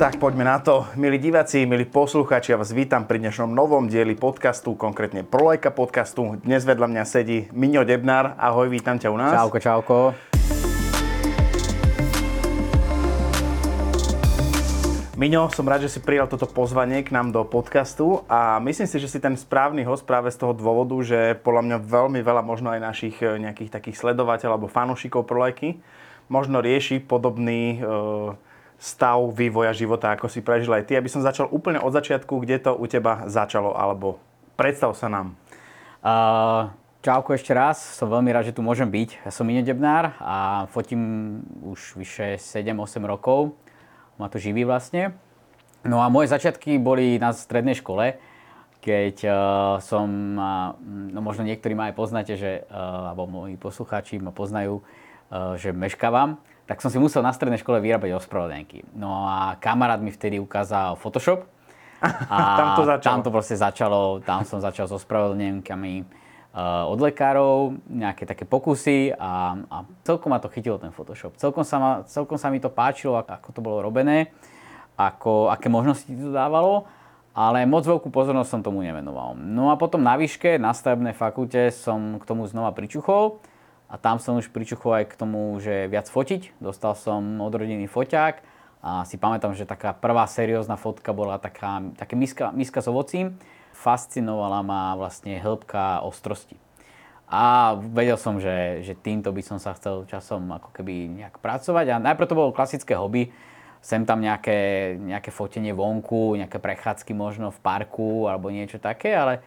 Tak poďme na to. Milí diváci, milí poslucháči, ja vás vítam pri dnešnom novom dieli podcastu, konkrétne Prolejka podcastu. Dnes vedľa mňa sedí Miňo Debnár. Ahoj, vítam ťa u nás. Čauko, čauko. Miňo, som rád, že si prijal toto pozvanie k nám do podcastu a myslím si, že si ten správny host práve z toho dôvodu, že podľa mňa veľmi veľa možno aj našich eh, nejakých takých sledovateľov alebo fanúšikov prolejky možno rieši podobný e, stav vývoja života, ako si prežil aj ty. Aby som začal úplne od začiatku, kde to u teba začalo, alebo predstav sa nám. Uh, čauko ešte raz, som veľmi rád, že tu môžem byť. Ja som Mine Debnár a fotím už vyše 7-8 rokov. Ma to živí vlastne. No a moje začiatky boli na strednej škole, keď uh, som, uh, no možno niektorí ma aj poznáte, že, uh, alebo moji poslucháči ma poznajú, uh, že meškávam tak som si musel na strednej škole vyrábať ospravedlnenky. No a kamarát mi vtedy ukázal Photoshop. A tam to začalo. Tam to proste začalo, tam som začal so ospravedlnenkami uh, od lekárov, nejaké také pokusy a, a celkom ma to chytilo ten Photoshop. Celkom sa, ma, celkom sa mi to páčilo, ako to bolo robené, ako, aké možnosti to dávalo, ale moc veľkú pozornosť som tomu nevenoval. No a potom na výške, na stavebnej fakulte som k tomu znova pričuchol a tam som už pričuchol aj k tomu, že viac fotiť. Dostal som od rodiny foťák a si pamätám, že taká prvá seriózna fotka bola taká, také miska, miska s ovocím. Fascinovala ma vlastne hĺbka ostrosti. A vedel som, že, že týmto by som sa chcel časom ako keby nejak pracovať. A najprv to bolo klasické hobby, sem tam nejaké, nejaké fotenie vonku, nejaké prechádzky možno v parku alebo niečo také, ale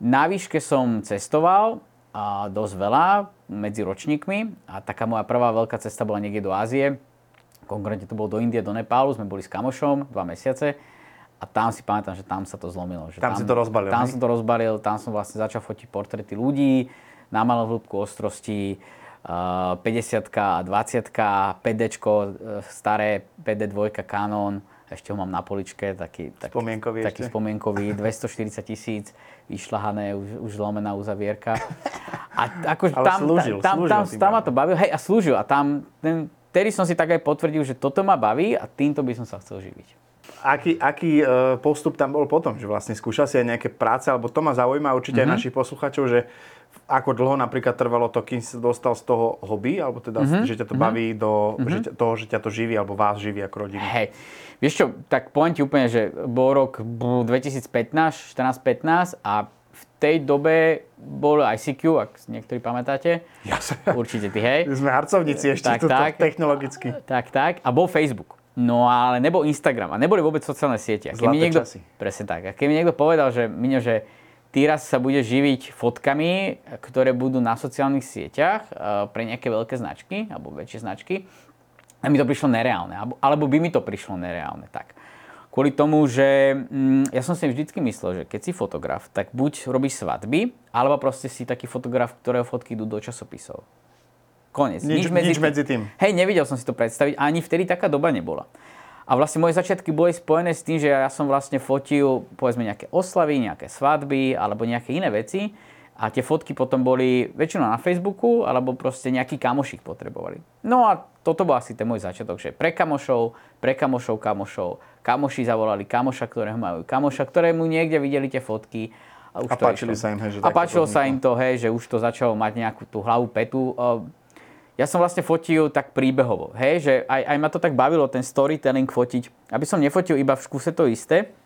na výške som cestoval a dosť veľa medzi ročníkmi a taká moja prvá veľká cesta bola niekde do Ázie. Konkrétne to bolo do Indie, do Nepálu, sme boli s kamošom dva mesiace a tam si pamätám, že tam sa to zlomilo. Že tam, tam si to rozbalil, Tam ne? som to rozbalil, tam som vlastne začal fotiť portréty ľudí na malú hĺbku ostrosti, 50 a 20 5D, staré PD2 Canon, ešte ho mám na poličke, taký, taký, spomienkový, taký spomienkový 240 tisíc, vyšľahané, už, už zlomená uzavierka. A ako, Ale tam, slúžil, tam, slúžil tam, tam, tam ma to bavilo, hej, a slúžil. A tam, ten, tedy som si tak aj potvrdil, že toto ma baví a týmto by som sa chcel živiť. Aký, aký e, postup tam bol potom? Že vlastne skúšal si aj nejaké práce, alebo to ma zaujíma určite mm-hmm. aj mhm. našich posluchačov, že ako dlho napríklad trvalo to, kým si dostal z toho hobby, alebo teda, mm-hmm. že ťa to mhm. baví do mm-hmm. že ťa, toho, že ťa to živí, alebo vás živí ako rodinu? Hej, vieš čo, tak poviem ti úplne, že bol rok 2015, 14-15 a v tej dobe bol ICQ, ak niektorí pamätáte. Ja sa... Určite ty, hej. Sme harcovníci ešte tak, tak, technologicky. Tak, tak. A bol Facebook. No ale nebol Instagram a neboli vôbec sociálne siete. Zlaté niekto, časy. Presne tak. A keď mi niekto povedal, že Miňo, že ty raz sa bude živiť fotkami, ktoré budú na sociálnych sieťach uh, pre nejaké veľké značky, alebo väčšie značky. A mi to prišlo nereálne, alebo, alebo by mi to prišlo nereálne. Tak. Kvôli tomu, že mm, ja som si vždycky myslel, že keď si fotograf, tak buď robíš svadby, alebo proste si taký fotograf, ktorého fotky idú do časopisov. Konec. Nič, nič, medzi, nič medzi tým. Hej, nevidel som si to predstaviť, ani vtedy taká doba nebola. A vlastne moje začiatky boli spojené s tým, že ja som vlastne fotil povedzme nejaké oslavy, nejaké svadby alebo nejaké iné veci a tie fotky potom boli väčšinou na Facebooku alebo proste nejaký kamošik potrebovali. No a toto bol asi ten môj začiatok, že pre kamošov, pre kamošov, kamošov, kamoši zavolali kamoša, ktorého majú kamoša, ktorému niekde videli tie fotky. A, už a páčili sa im, hej, že A páčilo sa im to, hej, že už to začalo mať nejakú tú hlavu petu ja som vlastne fotil tak príbehovo, hej, že aj, aj ma to tak bavilo, ten storytelling fotiť, aby som nefotil iba v škuse to isté,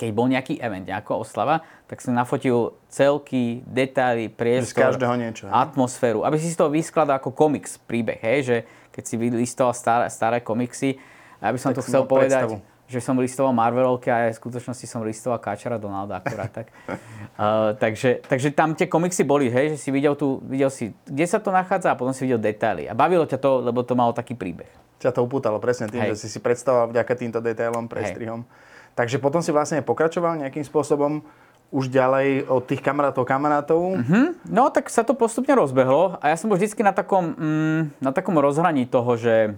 keď bol nejaký event, nejaká oslava, tak som nafotil celky, detaily, priestor, z každého niečo, hej? atmosféru, aby si z toho vyskladal ako komiks, príbeh, hej, že keď si vylistoval staré, staré komiksy, aby som tak to chcel povedať, predstavu že som listoval Marvelovky a aj v skutočnosti som listoval Káčara Donalda akurát tak. uh, takže, takže tam tie komiksy boli, hej, že si videl, tu, videl si, kde sa to nachádza a potom si videl detaily. A bavilo ťa to, lebo to malo taký príbeh. Ťa to upútalo presne tým, hej. že si si predstavoval vďaka týmto detailom, prestrihom. Hej. Takže potom si vlastne pokračoval nejakým spôsobom už ďalej od tých kamarátov, kamarátov? Mm-hmm. No tak sa to postupne rozbehlo a ja som bol vždycky na takom, mm, na takom rozhraní toho, že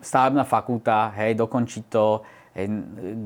stavebná fakulta, hej, dokončiť to, hej,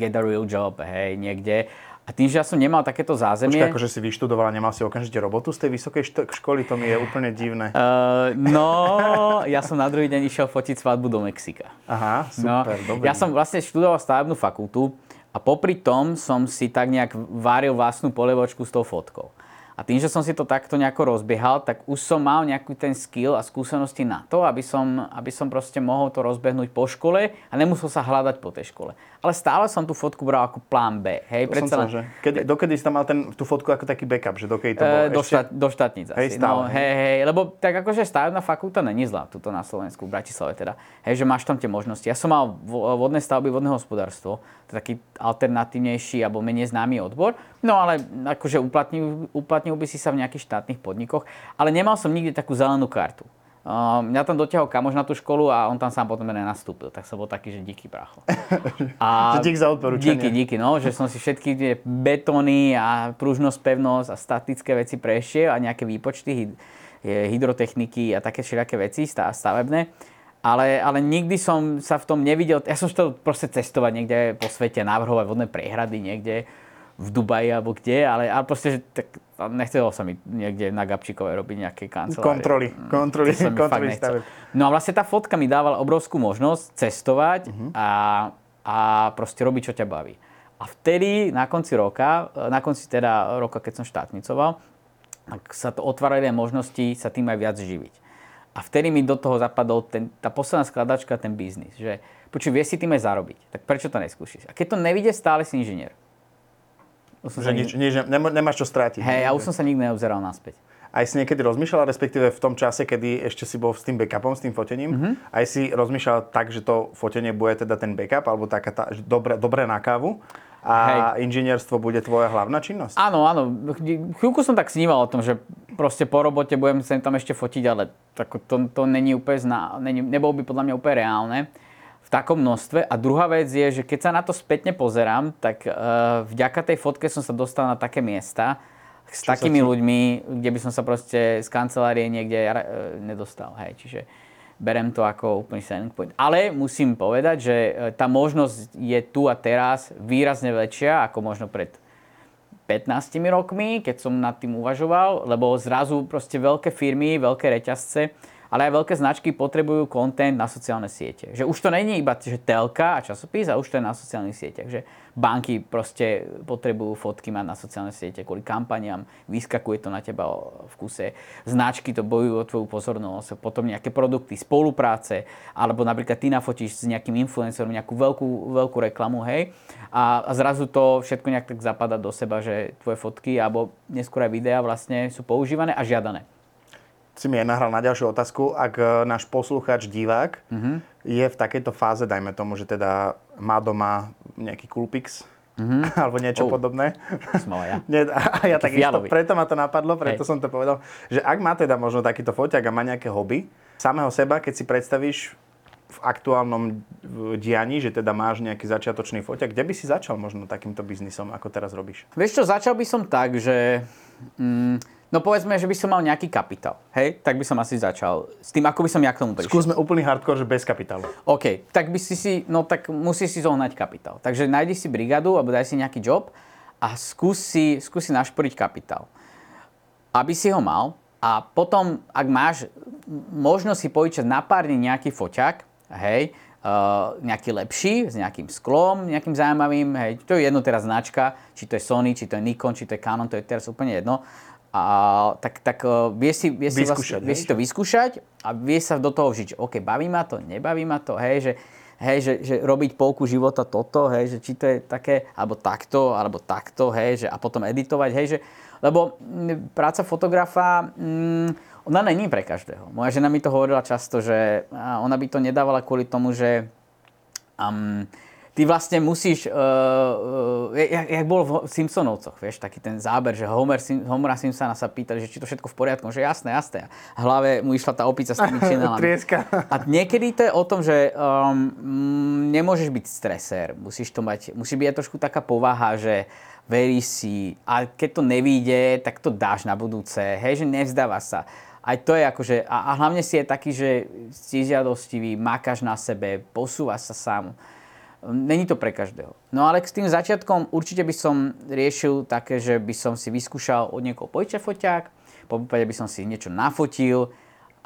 get a real job, hej, niekde. A tým, že ja som nemal takéto zázemie... Počkaj, akože si vyštudovala, nemal si okamžite robotu z tej vysokej što- školy, to mi je úplne divné. Uh, no, ja som na druhý deň išiel fotiť svadbu do Mexika. Aha, super, no, dobrý. Ja som vlastne študoval stavebnú fakultu a popri tom som si tak nejak váril vlastnú polievočku s tou fotkou. A tým, že som si to takto nejako rozbiehal, tak už som mal nejaký ten skill a skúsenosti na to, aby som, aby som proste mohol to rozbehnúť po škole a nemusel sa hľadať po tej škole. Ale stále som tú fotku bral ako plán B. Hej, To som chcel, že... Kedy, dokedy si tam mal ten, tú fotku ako taký backup, že dokedy to bolo E, do, ešte... štát, do štátnic asi. Hej, stále, no, hej, hej, lebo tak akože stavebná fakulta není zlá tuto na Slovensku, v Bratislave teda. Hej, že máš tam tie možnosti. Ja som mal vo- vodné stavby, vodné hospodárstvo, to je taký alternatívnejší alebo menej známy odbor, no ale akože uplatnil, uplatnil by si sa v nejakých štátnych podnikoch, ale nemal som nikdy takú zelenú kartu. Mňa tam dotiahol kamoš na tú školu a on tam sám potom nenastúpil, tak som bol taký, že díky bracho. A dík za odporúčanie. Díky, díky, no, že som si všetky tie betóny a pružnosť, pevnosť a statické veci prešiel a nejaké výpočty hydrotechniky a také všelijaké veci sta- stavebné. Ale, ale nikdy som sa v tom nevidel, ja som chcel proste cestovať niekde po svete, navrhovať vodné prehrady niekde v Dubaji alebo kde, ale, ale proste, že tak, nechcelo sa mi niekde na Gabčíkové robiť nejaké kancelárie. Kontroly, kontroly, To kontroly. No a vlastne tá fotka mi dávala obrovskú možnosť cestovať Mhm. a, a proste robiť, čo ťa baví. A vtedy, na konci roka, na konci teda roka, keď som štátnicoval, tak sa to otvárali možnosti sa tým aj viac živiť. A vtedy mi do toho zapadol ten, tá posledná skladačka, ten biznis, že počuj, vieš si tým aj zarobiť, tak prečo to neskúšiš? A keď to nevidie, stále si inžinier. Už Že nič, nič, nemá- nemáš čo strátiť. Hej, ja už som sa nikdy neobzeral naspäť. Aj si niekedy rozmýšľal, respektíve v tom čase, kedy ešte si bol s tým backupom, s tým fotením, Mhm. aj si rozmýšľal tak, že to fotenie bude teda ten backup, alebo taká tá, že dobre, dobre na kávu a inžinierstvo bude tvoja hlavná činnosť? Áno, áno. Chvíľku som tak sníval o tom, že proste po robote budem sem tam ešte fotiť, ale tak to, to není úplne zná, není, nebolo by podľa mňa úplne reálne v takom množstve. A druhá vec je, že keď sa na to spätne pozerám, tak uh, vďaka tej fotke som sa dostal na také miesta s Čo takými ti- ľuďmi, kde by som sa proste z kancelárie niekde uh, nedostal. Hej, čiže berem to ako úplný selling point. Ale musím povedať, že e, tá možnosť je tu a teraz výrazne väčšia ako možno pred 15 rokmi, keď som nad tým uvažoval, lebo zrazu proste veľké firmy, veľké reťazce, ale aj veľké značky potrebujú content na sociálne siete. Že už to není iba že telka a časopis, a už to je na sociálnych sieťach. Že banky proste potrebujú fotky mať na sociálne siete kvôli kampaniám, vyskakuje to na teba v kuse. Značky to bojujú o tvoju pozornosť, potom nejaké produkty, spolupráce, alebo napríklad ty nafotíš s nejakým influencerom nejakú veľkú, veľkú reklamu, hej, a, a zrazu to všetko nejak tak zapadá do seba, že tvoje fotky alebo neskôr aj videá vlastne sú používané a žiadané. Si mi aj nahral na ďalšiu otázku. Ak e, náš poslucháč, divák, Mhm. je v takejto fáze, dajme tomu, že teda má doma nejaký Coolpix, alebo niečo Oh. podobné. Som ja. Nie, a ja takisto, fialový. preto ma to napadlo, preto Hej. som to povedal, že ak má teda možno takýto foťak a má nejaké hobby, samého seba, keď si predstavíš v aktuálnom dianí, že teda máš nejaký začiatočný foťak, kde by si začal možno takýmto biznisom, ako teraz robíš? Vieš čo, začal by som tak, že... Mm, no povedzme, že by som mal nejaký kapitál, hej? Tak by som asi začal s tým, ako by som ja k tomu prišiel. Skúsme úplný hardcore, že bez kapitálu. OK, tak by si si, no tak musíš si zohnať kapitál. Takže nájdi si brigadu alebo daj si nejaký job a skús si, skús si našporiť kapitál. Aby si ho mal a potom, ak máš možnosť si požičať na pár dní nejaký foťak, hej, uh, nejaký lepší, s nejakým sklom, nejakým zaujímavým, hej, to je jedno teraz značka, či to je Sony, či to je Nikon, či to je Canon, to je teraz úplne jedno. A, tak, tak uh, vie si, vie si, Vyskúšať, vlastne, vie hej? si to vyskúšať a vie sa do toho vžiť, že OK, baví ma to, nebaví ma to, hej, že, hej, že, že robiť polku života toto, hej, že či to je také, alebo takto, alebo takto, hej, že a potom editovať, hej, že, lebo mm, práca fotografa, mm, ona není pre každého. Moja žena mi to hovorila často, že ona by to nedávala kvôli tomu, že um, ty vlastne musíš, uh, uh, jak, jak bol v Simpsonovcoch, vieš, taký ten záber, že Homer, Sim, Homera Simpsona sa pýtali, že či to všetko v poriadku, že jasné, jasné. A hlave mu išla tá opica s tými činelami. A niekedy to je o tom, že um, nemôžeš byť stresér, musíš to mať, musí byť aj trošku taká povaha, že veríš si a keď to nevíde, tak to dáš na budúce, hej, že nevzdávaš sa. Aj to je akože, a, a hlavne si je taký, že si žiadostivý, makáš na sebe, posúvaš sa sám. Není to pre každého. No ale s tým začiatkom určite by som riešil také, že by som si vyskúšal od niekoho požičať foťák, po prípade by som si niečo nafotil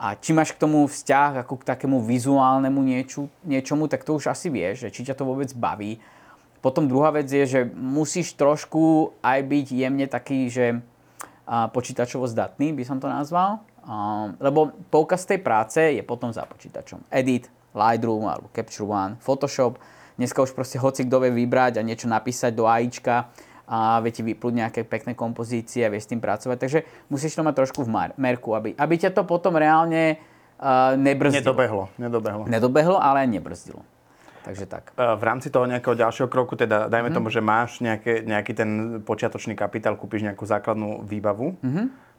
a či máš k tomu vzťah ako k takému vizuálnemu nieču, niečomu, tak to už asi vieš, že či ťa to vôbec baví. Potom druhá vec je, že musíš trošku aj byť jemne taký, že počítačovo zdatný, by som to nazval. lebo poukaz tej práce je potom za počítačom. Edit, Lightroom alebo Capture One, Photoshop, Dneska už proste hoci kto vie vybrať a niečo napísať do AIčka a vie ti vyplúť nejaké pekné kompozície a vie s tým pracovať. Takže musíš to mať trošku v merku, aby, aby ťa to potom reálne uh, nebrzdilo. Nedobehlo, nedobehlo. Nedobehlo, ale aj nebrzdilo. Takže tak. V rámci toho nejakého ďalšieho kroku, teda dajme mm. tomu, že máš nejaké, nejaký ten počiatočný kapitál, kúpiš nejakú základnú výbavu. Mm-hmm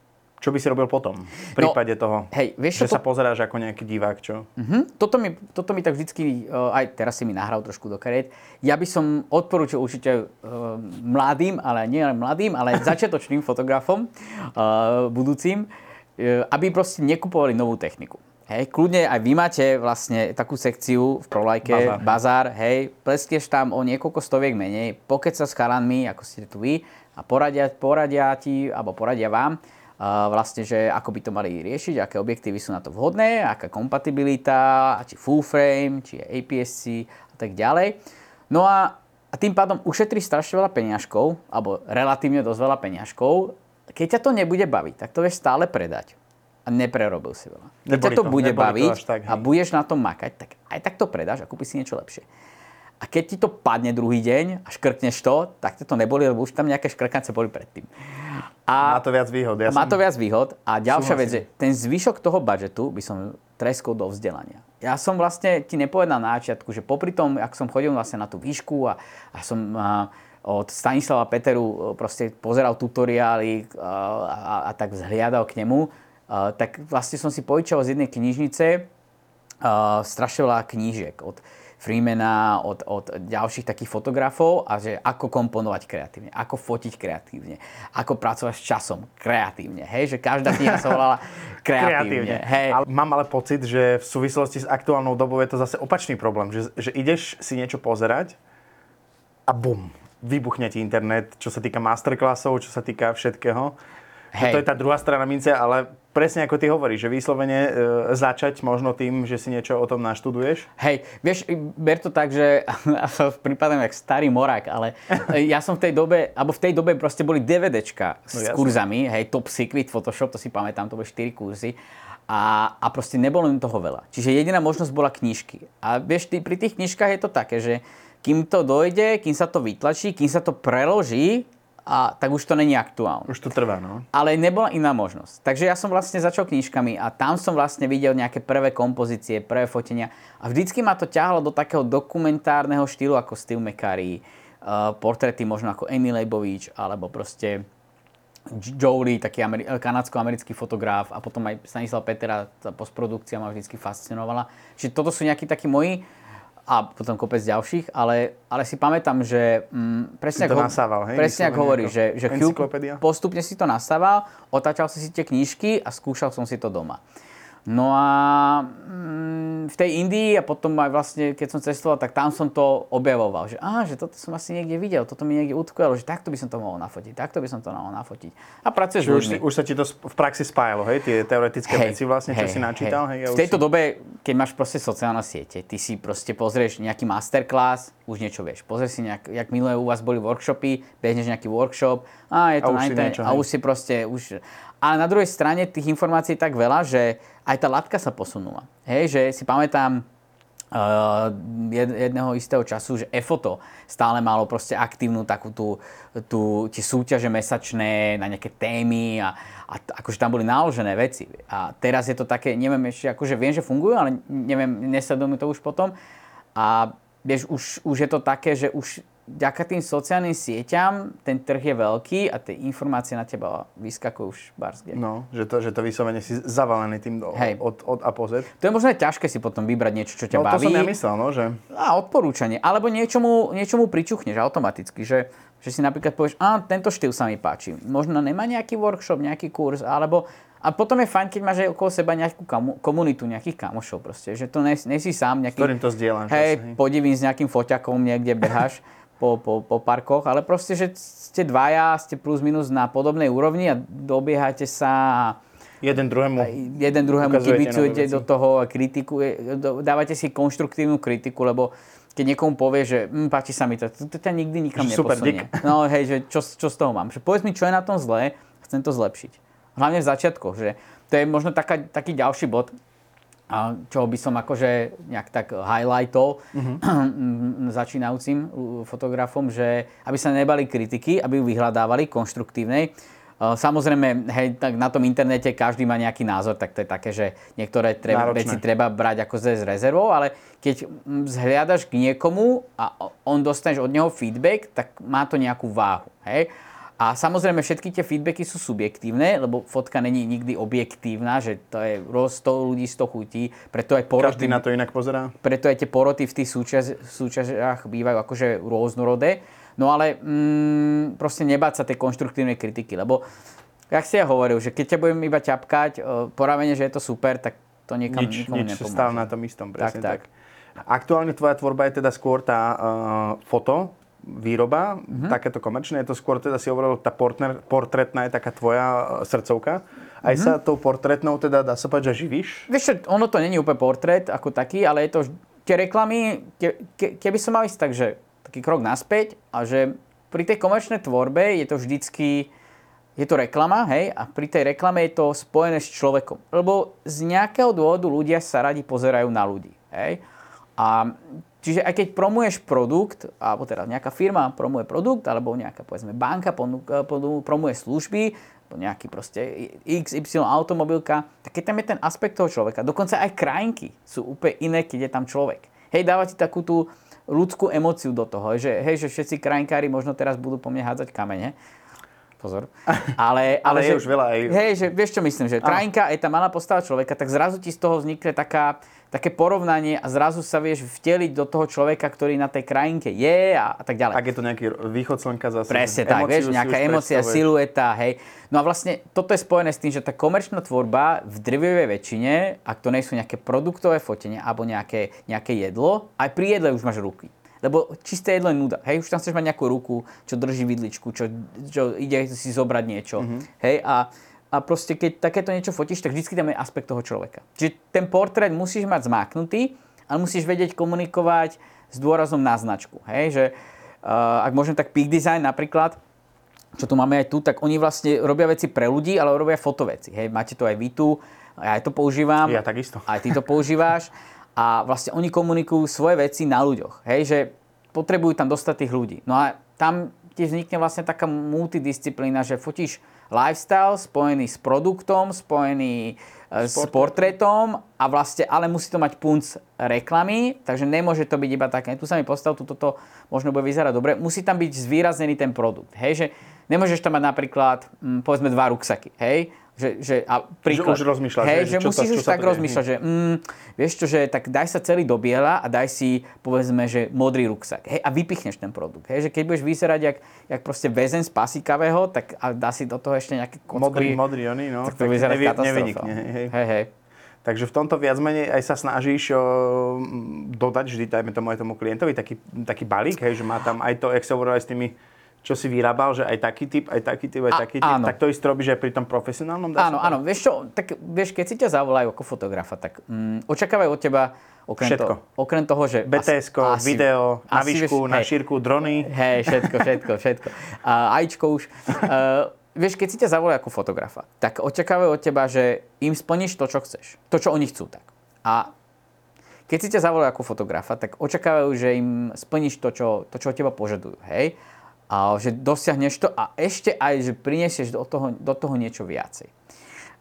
čo by si robil potom? V no, prípade no, toho, hej, vieš, že to... sa pozeráš ako nejaký divák, čo? Uh-huh. Toto, mi, toto mi tak vždycky, uh, aj teraz si mi nahral trošku do kariet, ja by som odporúčil určite uh, mladým, ale nie len mladým, ale začiatočným fotografom, uh, budúcim, uh, aby proste nekupovali novú techniku. Hej, kľudne aj vy máte vlastne takú sekciu v Prolajke, bazár, bazár hej, pleskieš tam o niekoľko stoviek menej, pokeď sa s chalanmi, ako ste tu vy, a poradia, poradia ti, alebo poradia vám, vlastne, že ako by to mali riešiť, aké objektívy sú na to vhodné, aká kompatibilita, či full frame, či APS-C a tak ďalej. No a, a tým pádom ušetrí strašne veľa peňažkov, alebo relatívne dosť veľa peňažkov. Keď ťa to nebude baviť, tak to vieš stále predať. A neprerobil si veľa. Keď ťa to, to bude baviť to tak, a budeš na tom makať, tak aj tak to predáš a kúpiš si niečo lepšie. A keď ti to padne druhý deň a škrtneš to, tak to neboli, lebo už tam nejaké škrkance boli predtým. A má to viac výhod. Ja má som... to viac výhod. A ďalšia vec je, ten zvyšok toho budžetu by som treskol do vzdelania. Ja som vlastne ti nepovedal na začiatku, že popri tom, ak som chodil vlastne na tú výšku a, a som a, od Stanislava Peteru proste pozeral tutoriály a, a, a tak vzhliadal k nemu, a, tak vlastne som si požičal z jednej knižnice a, strašne veľa knížiek. Od, Freemana, od, od ďalších takých fotografov a že ako komponovať kreatívne, ako fotiť kreatívne, ako pracovať s časom kreatívne. Hej, že každá kniha sa volala kreatívne. kreatívne. Hej. Ale mám ale pocit, že v súvislosti s aktuálnou dobou je to zase opačný problém, že, že ideš si niečo pozerať a bum, vybuchne ti internet, čo sa týka masterclassov, čo sa týka všetkého. Hej. To je tá druhá strana mince, ale presne ako ty hovoríš, že vyslovene e, začať možno tým, že si niečo o tom naštuduješ? Hej, vieš, ber to tak, že prípadem jak starý morák, ale ja som v tej dobe, alebo v tej dobe proste boli DVDčka s no, kurzami, hej, Top Secret Photoshop, to si pamätám, to boli 4 kurzy. A, a proste nebolo im toho veľa. Čiže jediná možnosť bola knižky. A vieš, ty, pri tých knižkách je to také, že kým to dojde, kým sa to vytlačí, kým sa to preloží a tak už to není aktuálne. Už to trvá, no. Ale nebola iná možnosť. Takže ja som vlastne začal knižkami a tam som vlastne videl nejaké prvé kompozície, prvé fotenia a vždycky ma to ťahlo do takého dokumentárneho štýlu ako Steve McCurry, uh, portréty možno ako Annie Leibovich alebo proste Jolie, taký ameri- kanadsko-americký fotograf a potom aj Stanislav Petera, tá postprodukcia ma vždycky fascinovala. Čiže toto sú nejakí takí moji a potom kopec ďalších, ale, ale si pamätám, že mm, presne, ako, nasával, hej? presne ako hovorí, že, že chvíľku postupne si to nastával, otáčal si si tie knižky a skúšal som si to doma. No a mm, v tej Indii a potom aj vlastne, keď som cestoval, tak tam som to objavoval, že, á, že toto som asi niekde videl, toto mi niekde utkvelo, že takto by som to mohol nafotiť, takto by som to mohol nafotiť. A pracuješ už, už sa ti to v praxi spájalo, hej, tie teoretické hej, veci vlastne, hej, čo si načítal. Hej, hej v tejto si... dobe, keď máš proste sociálne siete, ty si proste pozrieš nejaký masterclass, už niečo vieš. Pozrieš si nejak, jak minulé u vás boli workshopy, behneš nejaký workshop, a je to a na internet, a už si proste, už... Ale na druhej strane tých informácií je tak veľa, že aj tá latka sa posunula. Hej, že si pamätám, Uh, jedného istého času, že EFOTO stále malo proste aktívnu takú tú, tú, tie súťaže mesačné na nejaké témy a, a akože tam boli naložené veci. A teraz je to také, neviem ešte, akože viem, že fungujú, ale neviem, nesledujem to už potom. A vieš, už, už je to také, že už vďaka tým sociálnym sieťam ten trh je veľký a tie informácie na teba vyskakujú už barsge. No, že to, že to vyslovene si zavalený tým do, Hej. od, od A po Z. To je možno aj ťažké si potom vybrať niečo, čo ťa no, baví. to som ja myslel, no, že... A odporúčanie. Alebo niečomu, niečomu pričuchneš automaticky, že, že si napríklad povieš, a tento štýl sa mi páči. Možno nemá nejaký workshop, nejaký kurz, alebo A potom je fajn, keď máš aj okolo seba nejakú kamu, komunitu, nejakých kamošov proste, že to nes, nesi sám nejaký... Ktorým to zdieľaš. Hej. podivím s nejakým foťakom niekde beháš po, po, po parkoch, ale proste, že ste dvaja, ste plus minus na podobnej úrovni a dobiehate sa a Jeden druhému. jeden druhému kibicujete do toho a kritikuje, do- dávate si konštruktívnu kritiku, lebo keď niekomu povie, že hm, páči sa mi to, to, to ťa nikdy nikam Že super, neposunie. No hej, že čo, čo z toho mám? Že povedz mi, čo je na tom zlé, chcem to zlepšiť. Hlavne v začiatkoch, že to je možno taká, taký ďalší bod, a čo by som akože nejak tak highlightol Mhm. začínajúcim fotografom, že aby sa nebali kritiky, aby ju vyhľadávali konštruktívnej. Uh, Samozrejme, hej, tak na tom internete každý má nejaký názor, tak to je také, že niektoré treba, Náročné. veci treba brať ako z rezervou, ale keď zhliadaš k niekomu a on dostaneš od neho feedback, tak má to nejakú váhu. Hej? A samozrejme všetky tie feedbacky sú subjektívne, lebo fotka není nikdy objektívna, že to je roz 100 ľudí 100 chutí, preto aj poroty, Každý na to inak pozerá. preto aj tie poroty v tých súčas, súťažiach bývajú akože rôznorodé. No ale mm, proste nebáť sa tej konštruktívnej kritiky, lebo jak si ja hovoril, že keď ťa budem iba ťapkať, e, poravene, že je to super, tak to niekam Nič, nikomu nič nepomôže. stále na tom istom, presne Tak, tak. Aktuálne tvoja tvorba je teda skôr tá uh, foto, výroba, Mhm. takéto komerčné, je to skôr teda si hovoril, tá portner, portrétna je taká tvoja uh, srdcovka. Aj Mhm. sa tou portrétnou teda dá sa povedať, že živíš? Vieš ono to není úplne portrét ako taký, ale je to, tie reklamy, ke, ke, keby som mal ísť tak, že taký krok naspäť a že pri tej komerčnej tvorbe je to vždycky, je to reklama, hej, a pri tej reklame je to spojené s človekom. Lebo z nejakého dôvodu ľudia sa radi pozerajú na ľudí, hej. A čiže aj keď promuješ produkt, alebo teda nejaká firma promuje produkt, alebo nejaká povedzme banka ponu, promuje služby, alebo nejaký proste XY automobilka, tak keď tam je ten aspekt toho človeka, dokonca aj krajinky sú úplne iné, keď je tam človek. Hej, dáva ti takú tú ľudskú emóciu do toho, že, hej, že všetci krajinkári možno teraz budú po mne hádzať kamene. Pozor. Ale, Ale je že, už veľa aj- Hej, že vieš čo myslím, že krajinka je tá malá postava človeka, tak zrazu ti z toho vznikne taká, také porovnanie a zrazu sa vieš vteliť do toho človeka, ktorý na tej krajinke je a, a tak ďalej. Ak je to nejaký východ slnka zase. Presne tak, vieš, nejaká emocia, silueta, hej. No a vlastne toto je spojené s tým, že tá komerčná tvorba v drvivej väčšine, ak to nie sú nejaké produktové fotenia alebo nejaké, nejaké jedlo, aj pri jedle už máš ruky. Lebo čisté jedlo je nuda. Hej, už tam chceš mať nejakú ruku, čo drží vidličku, čo, čo ide si zobrať niečo. Mhm. Hej, a, a proste keď takéto niečo fotíš, tak vždy tam je aspekt toho človeka. Čiže ten portrét musíš mať zmáknutý, ale musíš vedieť komunikovať s dôrazom na značku. Hej, že uh, ak môžem tak Peak Design napríklad, čo tu máme aj tu, tak oni vlastne robia veci pre ľudí, ale robia fotoveci. Hej, máte to aj vy tu, ja aj to používam. Ja takisto. Aj ty to používaš. A vlastne oni komunikujú svoje veci na ľuďoch. Hej, že potrebujú tam dostať tých ľudí. No a tam ti vznikne vlastne taká multidisciplína, že fotíš lifestyle spojený s produktom, spojený e, s portrétom a vlastne, ale musí to mať punc reklamy, takže nemôže to byť iba také, tu sa mi postav, toto možno bude vyzerať dobre, musí tam byť zvýraznený ten produkt, hej, že nemôžeš tam mať napríklad, hm, povedzme, dva ruksaky, hej, že, že a príklad, už rozmýšľaš, hej, že to- musíš čo už tak to rozmýšľať, že mm, vieš čo, že tak daj sa celý do biela a daj si, povedzme, že modrý ruksak. Hej, a vypichneš ten produkt. Hej, že keď budeš vyzerať jak, jak proste väzen z pasíkavého, tak a dá si do toho ešte nejaké kocky. Modrý, modrý, oni, no. tak to vyzerá nevy- nevynikne, hej, hej. hej. Takže v tomto viac menej aj sa snažíš o, dodať vždy, dajme tomu aj tomu klientovi, taký, taký balík, hej, že má tam aj to, aj s tými, čo si vyrábal, že aj taký typ, aj taký typ, aj A- taký typ. áno. Tak to isté robíš aj pri tom profesionálnom? Áno, áno, vieš čo, tak vieš, keď si ťa zavolajú ako fotografa, tak mm, očakávajú od teba okrem, Všetko. toho, okrem toho, že... bts video, na výšku, vieš- na hej. šírku, drony. Hej, všetko, všetko, všetko. A ajíčko už. Uh, vieš, keď si ťa zavolajú ako fotografa, tak očakávajú od teba, že im splníš to, čo chceš. To, čo oni chcú, tak. A keď si ťa zavolajú ako fotografa, tak očakávajú, že im splníš to, čo, to, čo od teba požadujú. Hej? A že dosiahneš to a ešte aj, že prinesieš do toho, do toho niečo viacej.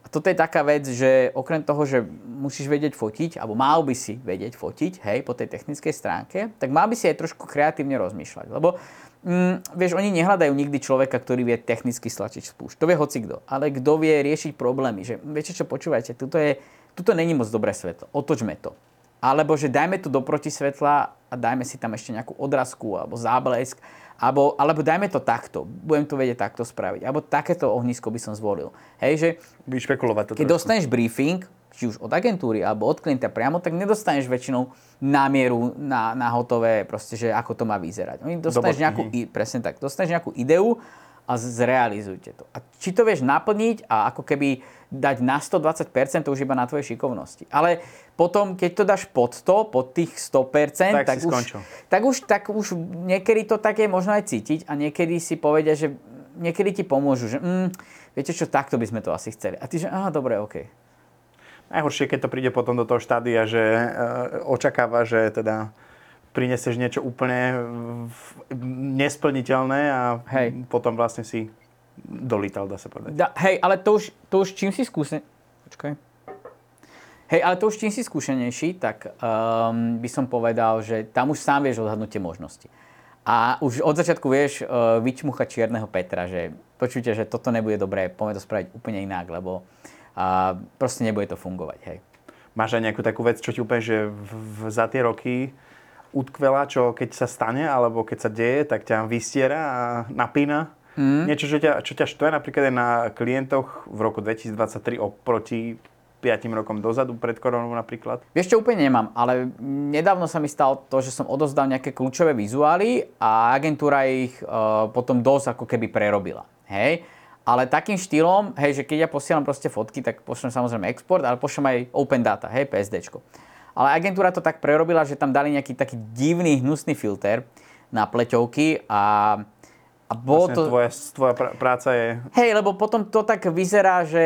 A toto je taká vec, že okrem toho, že musíš vedieť fotiť, alebo mal by si vedieť fotiť, hej, po tej technickej stránke, tak mal by si aj trošku kreatívne rozmýšľať. Lebo, mm, vieš, oni nehľadajú nikdy človeka, ktorý vie technicky stlačiť spúšť. To vie hocikto. Ale kto vie riešiť problémy. Že, viete čo, počúvajte, tuto, je, tuto není moc dobré svetlo. Otočme to. Alebo že dajme to do protisvetla a dajme si tam ešte nejakú odrazku alebo záblesk. Alebo, alebo dajme to takto. Budem to vedieť takto spraviť. Alebo takéto ohnisko by som zvolil. Hej, že Vyšpekulovať to keď trošku. dostaneš briefing, či už od agentúry alebo od klienta priamo, tak nedostaneš väčšinou námieru na, na hotové, proste, že ako to má vyzerať. Oni dostaneš nejakú, i- presne tak, dostaneš nejakú ideu a zrealizujte to. A či to vieš naplniť a ako keby dať na 120%, to už iba na tvojej šikovnosti. Ale potom, keď to dáš pod 100, pod tých 100%, Tak tak, už, skončil. tak, už, tak už niekedy to tak je možno aj cítiť a niekedy si povedia, že niekedy ti pomôžu, že mm, viete čo, takto by sme to asi chceli. A ty, že aha, dobre, OK. Najhoršie, keď to príde potom do toho štádia, že e, očakáva, že teda prineseš niečo úplne v- nesplniteľné a Hej. potom vlastne si dolítal, dá sa povedať. Da, hej, ale to už, to už čím si skúsen... Počkaj. Hej, ale to už čím si skúsenejší, tak um, by som povedal, že tam už sám vieš odhadnúť tie možnosti. A už od začiatku vieš uh, vyčmuchať čierneho Petra, že počujte, že toto nebude dobré, poďme to spraviť úplne inak, lebo uh, proste nebude to fungovať, hej. Máš aj nejakú takú vec, čo ti úplne, že v, v, za tie roky utkvela, čo keď sa stane, alebo keď sa deje, tak ťa vystiera a napína? Mm. Niečo, čo ťa, čo ťa štve napríklad aj na klientoch v roku 2023 oproti 5 rokom dozadu, pred koronou napríklad? Vieš čo, úplne nemám, ale nedávno sa mi stalo to, že som odozdal nejaké kľúčové vizuály a agentúra ich uh, potom dosť ako keby prerobila. Hej? Ale takým štýlom, hej, že keď ja posielam proste fotky, tak pošlem samozrejme export, ale pošlem aj open data, hej, PSDčko. Ale agentúra to tak prerobila, že tam dali nejaký taký divný, hnusný filter na pleťovky a, a bolo Vlastne to... tvoja, tvoja pr- práca je... Hej, lebo potom to tak vyzerá, že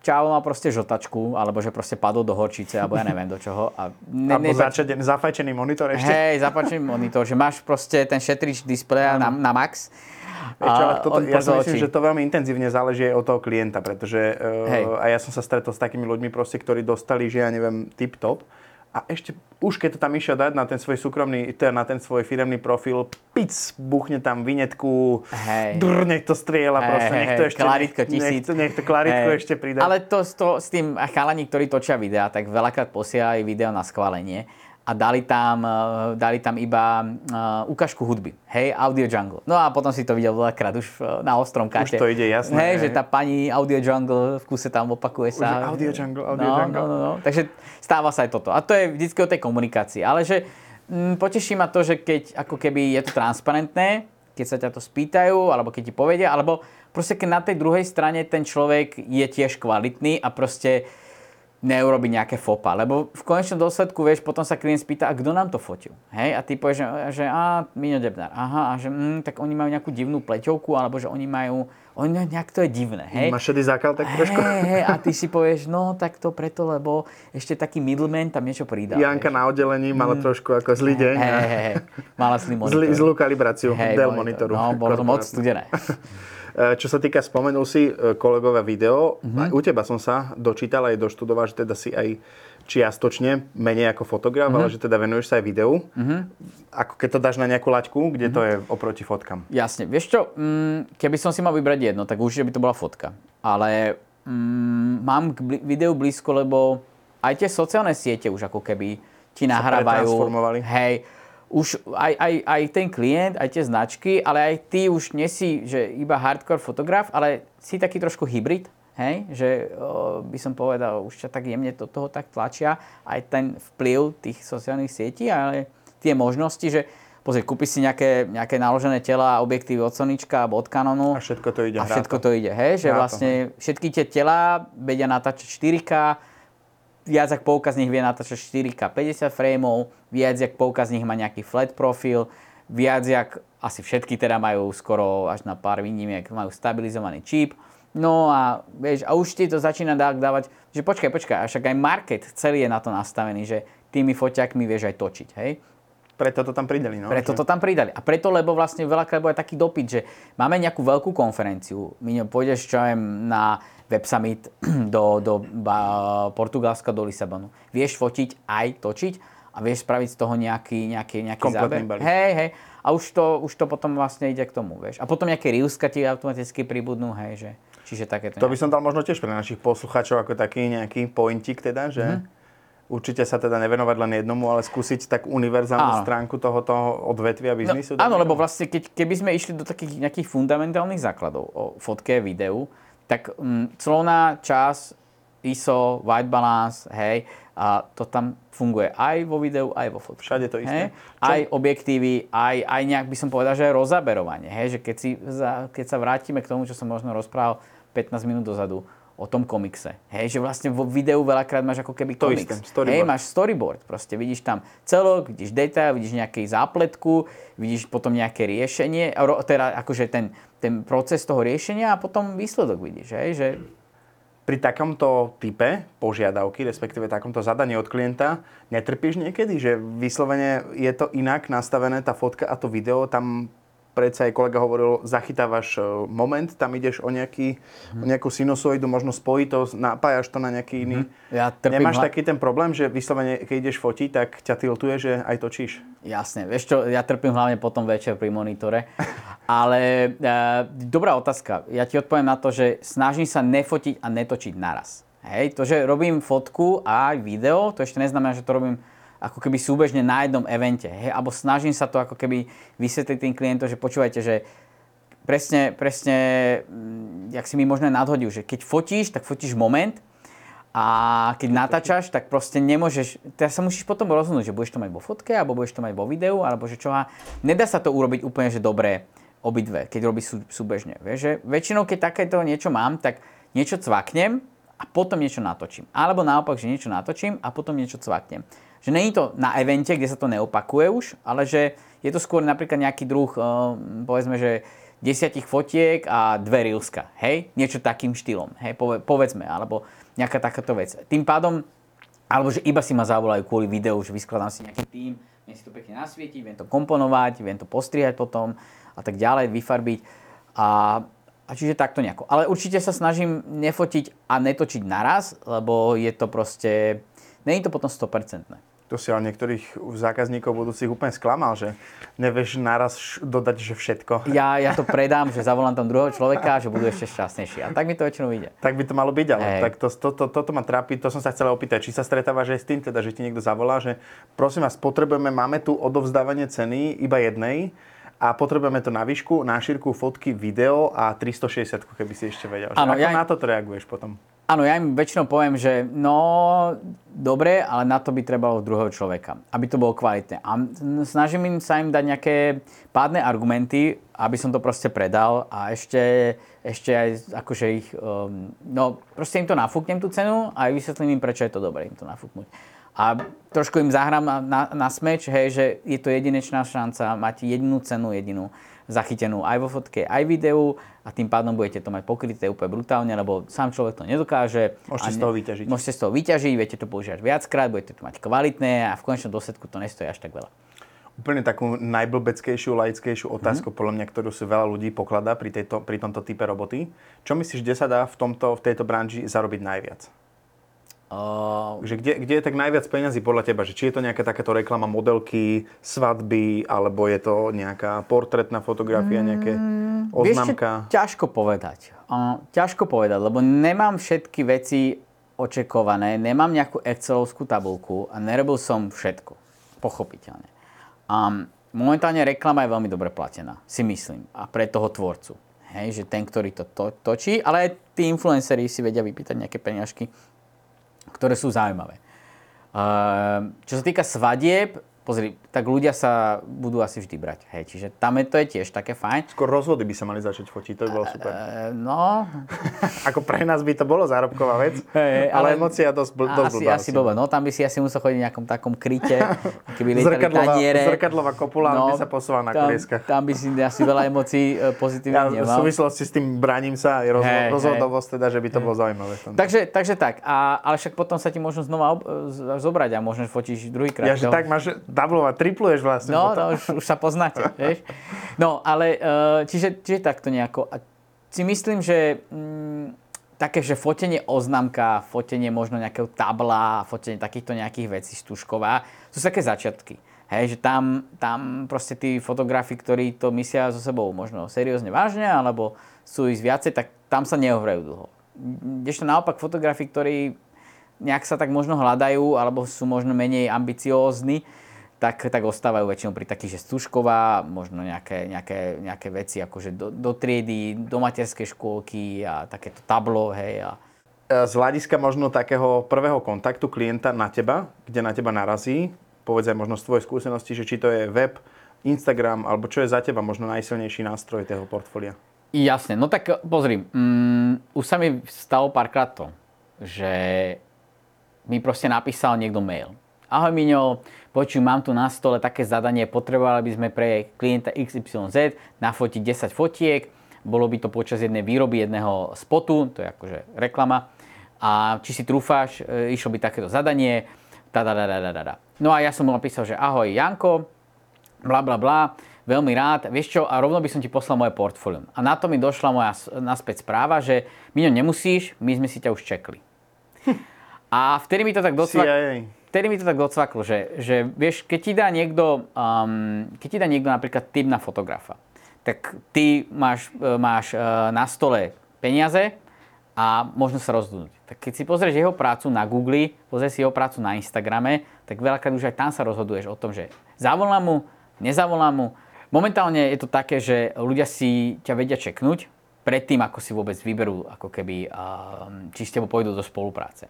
Čavo má proste žotačku, alebo že proste padol do horčice, alebo ja neviem do čoho. A ne, Alebo nebač- začať, zafajčený monitor ešte. Hej, zapáčený monitor, že máš proste ten šetrič displeja na, na max. Čo, ale toto, ja si myslím, že to veľmi intenzívne záleží aj od toho klienta, pretože Hej. uh, a ja som sa stretol s takými ľuďmi proste, ktorí dostali, že ja neviem, tip-top a ešte už keď to tam išiel dať na ten svoj súkromný, teda na ten svoj firemný profil, pic, buchne tam vinetku, Hej. drr, nech to strieľa Hej, proste, hej, nech to ešte, klaritko nech, tisíc. to, nech to klaritko Hej. ešte pridá. Ale to, to s tým chalani, ktorí točia videá, tak veľakrát posielali video na schválenie a dali tam, eh, dali tam iba uh, ukážku hudby. Hej, Audio Jungle. No a potom si to videl veľakrát už eh, na ostrom kate. to ide, jasné, Hej, hej. že tá pani Audio Jungle v kuse tam opakuje sa. Už Audio Jungle, Audio no, Jungle. No, no, no. Takže stáva sa aj toto. A to je vždycky o tej komunikácii. Ale že mm, poteší ma to, že keď ako keby je to transparentné, keď sa ťa to spýtajú, alebo keď ti povedia, alebo proste keď na tej druhej strane ten človek je tiež kvalitný a proste neurobi nejaké fopa. Lebo v konečnom dôsledku, vieš, potom sa klient spýta, a kto nám to fotil? Hej? A ty povieš, že, že a, Miňo Debnár. Aha, a že mm, tak oni majú nejakú divnú pleťovku, alebo že oni majú, oni nejak to je divné. Hej? Máš šedý zákal tak trošku? Hej, a ty si povieš, no tak to preto, lebo ešte taký middleman tam niečo pridá. Janka vieš. na oddelení mala trošku ako zlý deň. Hej, hej, hej, mala zlý monitor. Zlý, zlú kalibráciu Dell monitor. monitoru. No, bolo to moc studené. E, Čo sa týka, spomenul si e, kolegové video, Mhm. aj u teba som sa dočítal aj doštudoval, že teda si aj čiastočne menej ako fotograf, Mhm. ale že teda venuješ sa aj videu. Ako keď to dáš na nejakú laťku, kde to Mhm. je oproti fotkám? Jasne. Vieš čo, mm, keby som si mal vybrať jedno, tak určite by to bola fotka. Ale mm, mám k videu blízko, lebo aj tie sociálne siete už ako keby ti nahrávajú. Hej, už aj, aj, aj ten klient, aj tie značky, ale aj ty už nesi, že iba hardcore fotograf, ale si taký trošku hybrid, hej, že o, by som povedal, už ťa tak jemne do toho tak tlačia, aj ten vplyv tých sociálnych sietí, ale tie možnosti, že pozri, kúpiš si nejaké, nejaké naložené tela, objektívy od Sonička alebo od Canonu A všetko to ide a všetko to. to ide, hej, že vlastne všetky tie tela vedia natáčať 4K, viac ako polka z nich vie natáčať 4K 50 frameov, viac ako polka z nich má nejaký flat profil, viac jak asi všetky teda majú skoro až na pár výnimiek, majú stabilizovaný čip. No a vieš, a už ti to začína dá- dávať, že počkaj, počkaj, a však aj market celý je na to nastavený, že tými foťakmi vieš aj točiť, hej. Preto to tam prideli. No, Preto to tam pridali. A preto, lebo vlastne veľakrát aj taký dopyt, že máme nejakú veľkú konferenciu, Miňo, pôjdeš čo aj na Web Summit do, do ba, Portugalska, do Lisabonu. Vieš fotiť aj točiť a vieš spraviť z toho nejaký, nejaký, nejaký Kompletný záber. balík. Hej, hej. A už to, už to potom vlastne ide k tomu, vieš. A potom nejaké reelska ti automaticky pribudnú, hej, že... Čiže takéto To by som dal možno tiež pre našich poslucháčov ako taký nejaký pointik teda, že Mhm. určite sa teda nevenovať len jednomu, ale skúsiť tak univerzálnu Áno. stránku tohoto odvetvia biznisu. No, áno, lebo vlastne keď, keby sme išli do takých nejakých fundamentálnych základov o fotke, videu, tak mm, clona, čas, ISO, white balance, hej, a to tam funguje aj vo videu, aj vo fotke. Všade to isté. Hej? Aj objektívy, aj, aj nejak by som povedal, že aj rozaberovanie. Hej? Že keď, si, za, keď sa vrátime k tomu, čo som možno rozprával 15 minút dozadu, o tom komikse. Hej, že vlastne vo videu veľakrát máš ako keby To komiks. isté, storyboard. Hej, máš storyboard. Proste vidíš tam celok, vidíš detail, vidíš nejaký zápletku, vidíš potom nejaké riešenie, teda akože ten, ten proces toho riešenia a potom výsledok vidíš. Hej, že Pri takomto type požiadavky, respektíve takomto zadaní od klienta, netrpíš niekedy, že vyslovene je to inak nastavené, tá fotka a to video, tam predsa aj kolega hovoril, zachytávaš e, moment, tam ideš o, nejaký, o nejakú sinusoidu, možno spojitosť, napájaš to na nejaký iný. Ja trpím Nemáš hla- taký ten problém, že vyslovene, keď ideš fotiť, tak ťa tiltuje, že aj točíš? Jasne, vieš čo, ja trpím hlavne potom večer pri monitore. Ale e, dobrá otázka. Ja ti odpoviem na to, že snažím sa nefotiť a netočiť naraz. Hej, to, že robím fotku a aj video, to ešte neznamená, že to robím ako keby súbežne na jednom evente. Hej, alebo snažím sa to ako keby vysvetliť tým klientom, že počúvajte, že presne, presne, mm, jak si mi možno nadhodil, že keď fotíš, tak fotíš moment a keď natáčaš, tak proste nemôžeš, teraz sa musíš potom rozhodnúť, že budeš to mať vo fotke, alebo budeš to mať vo videu, alebo že čo a nedá sa to urobiť úplne, že dobre obidve, keď robíš sú, súbežne. Vieš, že väčšinou, keď takéto niečo mám, tak niečo cvaknem a potom niečo natočím. Alebo naopak, že niečo natočím a potom niečo cvaknem. Že není to na evente, kde sa to neopakuje už, ale že je to skôr napríklad nejaký druh, eh, povedzme, že desiatich fotiek a dve reelska, hej? Niečo takým štýlom, hej? Pove- povedzme, alebo nejaká takáto vec. Tým pádom, alebo že iba si ma zavolajú kvôli videu, že vyskladám si nejaký tým, viem si to pekne nasvietiť, viem to komponovať, viem to postrihať potom a tak ďalej, vyfarbiť. A, a čiže takto nejako. Ale určite sa snažím nefotiť a netočiť naraz, lebo je to proste, není to potom 100%. To si ale niektorých zákazníkov budúcich úplne sklamal, že nevieš naraz dodať, že všetko. Ja, ja to predám, že zavolám tam druhého človeka, že budú ešte šťastnejší. A tak mi to väčšinou ide. Tak by to malo byť, ale tak to, to, to, toto ma trápi, to som sa chcel opýtať, či sa stretávaš aj s tým, teda, že ti niekto zavolá, že prosím vás, potrebujeme, máme tu odovzdávanie ceny iba jednej a potrebujeme to na výšku, na šírku, fotky, video a 360, keby si ešte vedel. Áno, ako ja- na to reaguješ potom? Áno, ja im väčšinou poviem, že no, dobre, ale na to by trebalo druhého človeka, aby to bolo kvalitné. A snažím im sa im dať nejaké pádne argumenty, aby som to proste predal a ešte, ešte aj akože ich, um, no proste im to nafúknem tú cenu a aj vysvetlím im, prečo je to dobré im to nafúknuť. A trošku im zahrám na, na, na smeč, hej, že je to jedinečná šanca, máte jedinú cenu, jedinú zachytenú aj vo fotke, aj videu a tým pádom budete to mať pokryté úplne brutálne, lebo sám človek to nedokáže. Môžete A z toho vyťažiť. Môžete z toho vyťažiť, viete to používať viackrát, budete to mať kvalitné a v konečnom dôsledku to nestojí až tak veľa. Úplne takú najblbeckejšiu, laickejšiu otázku, mm-hmm. podľa mňa, ktorú si veľa ľudí pokladá pri, tejto, pri tomto type roboty. Čo myslíš, kde sa dá v, tomto, v tejto branži zarobiť najviac? Uh, Že kde, kde je tak najviac peňazí podľa teba? Že či je to nejaká takáto reklama modelky, svadby, alebo je to nejaká portrétna fotografia, nejaké Mm, vieš, čo, oznámka? ťažko povedať. Uh, ťažko povedať, lebo nemám všetky veci očekované, nemám nejakú Excelovskú tabulku a nerobil som všetko. Pochopiteľne. Um, momentálne reklama je veľmi dobre platená, si myslím. A pre toho tvorcu. Hej, že ten, ktorý to, to točí, ale aj tí influenceri si vedia vypýtať nejaké peňažky, ktoré sú zaujímavé. Uh, čo sa týka svadieb, pozri, tak ľudia sa budú asi vždy brať. Hej, čiže tam je, to je tiež také fajn. Skôr rozvody by sa mali začať fotiť, to by bolo super. Uh, no, Ako pre nás by to bolo zárobková vec, Hej, ale, ale- emócia dosť, bl- dosť asi, blbá. asi blbá. No tam by si asi musel chodiť v nejakom takom kryte, keby lietali Zrkadlová, taniere. zrkadlová kopula no, by sa posúvala na tam, kolieskach. tam by si asi veľa emócií e, Ja v pozitívnych nemal. súvislosti s tým braním sa rozho- Hej, hej. rozhodovosť, teda, že by to bolo zaujímavé. v tomto. Takže, takže tak, a, ale však potom sa ti možno znova ob, zobrať a možno fotíš druhýkrát. Ja, že to- tak máš dublovať, tripluješ vlastne. No, no už, už sa poznáte, vieš. No, ale uh, čiže, čiže takto nejako. A si myslím, že mm, také, že fotenie oznámka, fotenie možno nejakého tabla, fotenie takýchto nejakých vecí stužková, sú také začiatky. Hej, že tam, tam proste tí fotografi, ktorí to myslia so sebou možno seriózne vážne, alebo sú ísť viacej, tak tam sa neohrajú dlho. Kdežto naopak fotografi, ktorí nejak sa tak možno hľadajú, alebo sú možno menej ambiciózni, tak, tak ostávajú väčšinou pri takých, že stužková, možno nejaké, nejaké, nejaké veci akože do, do triedy, do materskej škôlky a takéto tablo, hej. A... Z hľadiska možno takého prvého kontaktu klienta na teba, kde na teba narazí, povedz aj možno z tvojej skúsenosti, že či to je web, Instagram, alebo čo je za teba možno najsilnejší nástroj toho portfólia? Jasne, no tak pozri, mm, už sa mi stalo párkrát to, že mi proste napísal niekto mail. Ahoj Miňo, počuj, mám tu na stole také zadanie, potrebovali by sme pre klienta XYZ nafotiť 10 fotiek, bolo by to počas jednej výroby jedného spotu, to je akože reklama, a či si trúfáš, e, išlo by takéto zadanie, da, da, da, da, da. No a ja som mu napísal, že ahoj Janko, bla bla bla, veľmi rád, vieš čo, a rovno by som ti poslal moje portfólio. A na to mi došla moja naspäť správa, že Miňo, nemusíš, my sme si ťa už čekli. A vtedy mi to tak docvaklo, vtedy mi to tak docvaklo, že, že vieš, keď ti dá niekto, um, keď ti dá niekto napríklad tip na fotografa, tak ty máš, e, máš uh, na stole peniaze a možno sa rozhodnúť. Tak keď si pozrieš jeho prácu na Google, pozrieš si jeho prácu na Instagrame, tak veľakrát už aj tam sa rozhoduješ o tom, že zavolám mu, nezavolám mu, Momentálne je to také, že ľudia si ťa vedia čeknúť predtým, ako si vôbec vyberú, ako keby, či s tebou pôjdu do spolupráce.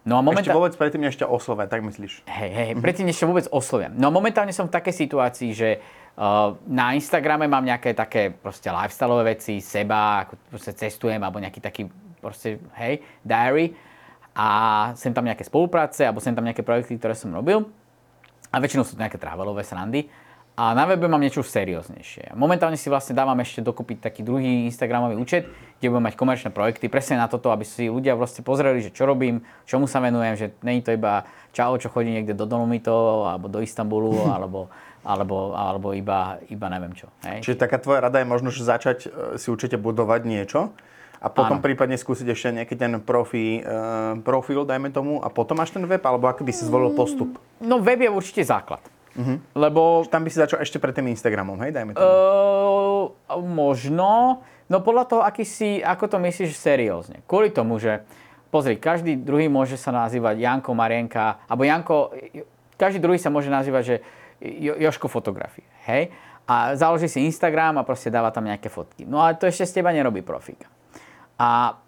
No a momentálne... Ešte vôbec predtým, než ťa oslovia, tak myslíš? Hej, hej, predtým, než ťa vôbec oslovia. No a momentálne som v takej situácii, že uh, na Instagrame mám nejaké také proste lifestyleové veci, seba, ako proste cestujem, alebo nejaký taký proste, hej, diary. A sem tam nejaké spolupráce, alebo sem tam nejaké projekty, ktoré som robil. A väčšinou sú to nejaké travelové srandy. A na webe mám niečo serióznejšie. Momentálne si vlastne dávam ešte dokúpiť taký druhý Instagramový účet, kde budem mať komerčné projekty, presne na toto, aby si ľudia vlastne pozreli, že čo robím, čomu sa venujem, že není to iba čau, čo chodí niekde do Dolomitov, alebo do Istanbulu, alebo, alebo, alebo iba, iba neviem čo. Hej? Čiže taká tvoja rada je možno, že začať e, si určite budovať niečo, a potom Áno. prípadne skúsiť ešte nejaký ten profi, uh, profil, dajme tomu, a potom máš ten web, alebo aký by si zvolil postup? No web je určite základ. Uh-huh. Lebo... Tam by si začal ešte pred tým Instagramom, hej? Dajme tomu. Uh, možno. No podľa toho, aký si, ako to myslíš seriózne. Kvôli tomu, že pozri, každý druhý môže sa nazývať Janko, Marienka, alebo Janko, každý druhý sa môže nazývať, že jo, Joško fotografie, hej? A založí si Instagram a proste dáva tam nejaké fotky. No ale to ešte z teba nerobí profíka. A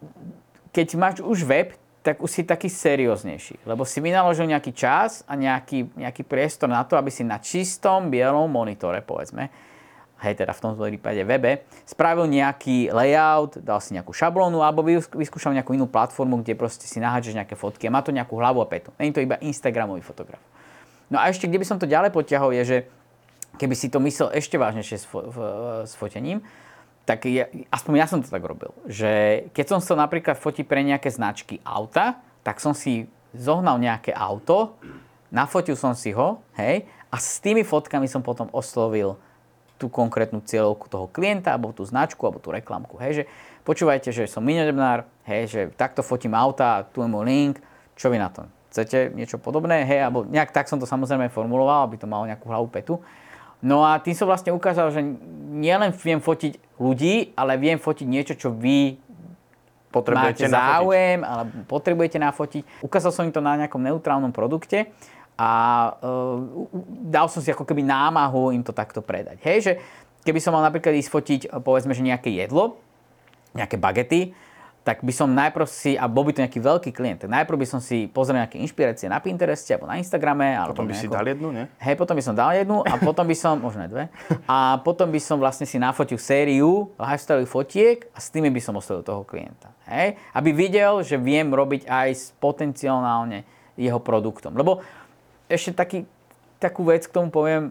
keď máš už web, tak už si taký serióznejší. Lebo si vynaložil nejaký čas a nejaký, nejaký priestor na to, aby si na čistom bielom monitore, povedzme, hej, teda v tomto prípade webe, spravil nejaký layout, dal si nejakú šablónu alebo vyskúšal nejakú inú platformu, kde proste si naháčeš nejaké fotky a má to nejakú hlavu a petu. Není to iba Instagramový fotograf. No a ešte, kde by som to ďalej potiahol, je, že keby si to myslel ešte vážnejšie s, fo- s fotením, tak ja, aspoň ja som to tak robil, že keď som chcel napríklad fotiť pre nejaké značky auta, tak som si zohnal nejaké auto, nafotil som si ho, hej, a s tými fotkami som potom oslovil tú konkrétnu cieľovku toho klienta, alebo tú značku, alebo tú reklamku, hej, že počúvajte, že som minodebnár, hej, že takto fotím auta, tu je môj link, čo vy na to? Chcete niečo podobné, hej, alebo nejak tak som to samozrejme formuloval, aby to malo nejakú hlavu petu. No a tým som vlastne ukázal, že nielen viem fotiť ľudí, ale viem fotiť niečo, čo vy potrebujete máte záujem, nafotiť. alebo potrebujete nafotiť. Ukázal som im to na nejakom neutrálnom produkte a uh, dal som si ako keby námahu im to takto predať. Hej, že keby som mal napríklad ísť fotiť, povedzme, že nejaké jedlo, nejaké bagety, tak by som najprv si, a bol by to nejaký veľký klient, tak najprv by som si pozrel nejaké inšpirácie na Pintereste alebo na Instagrame. Alebo potom by nejako, si dal jednu, nie? Hej, potom by som dal jednu a potom by som, možno dve, a potom by som vlastne si nafotil sériu lifestyle fotiek a s tými by som oslovil toho klienta. Hej? Aby videl, že viem robiť aj s potenciálne jeho produktom. Lebo ešte taký, takú vec k tomu poviem,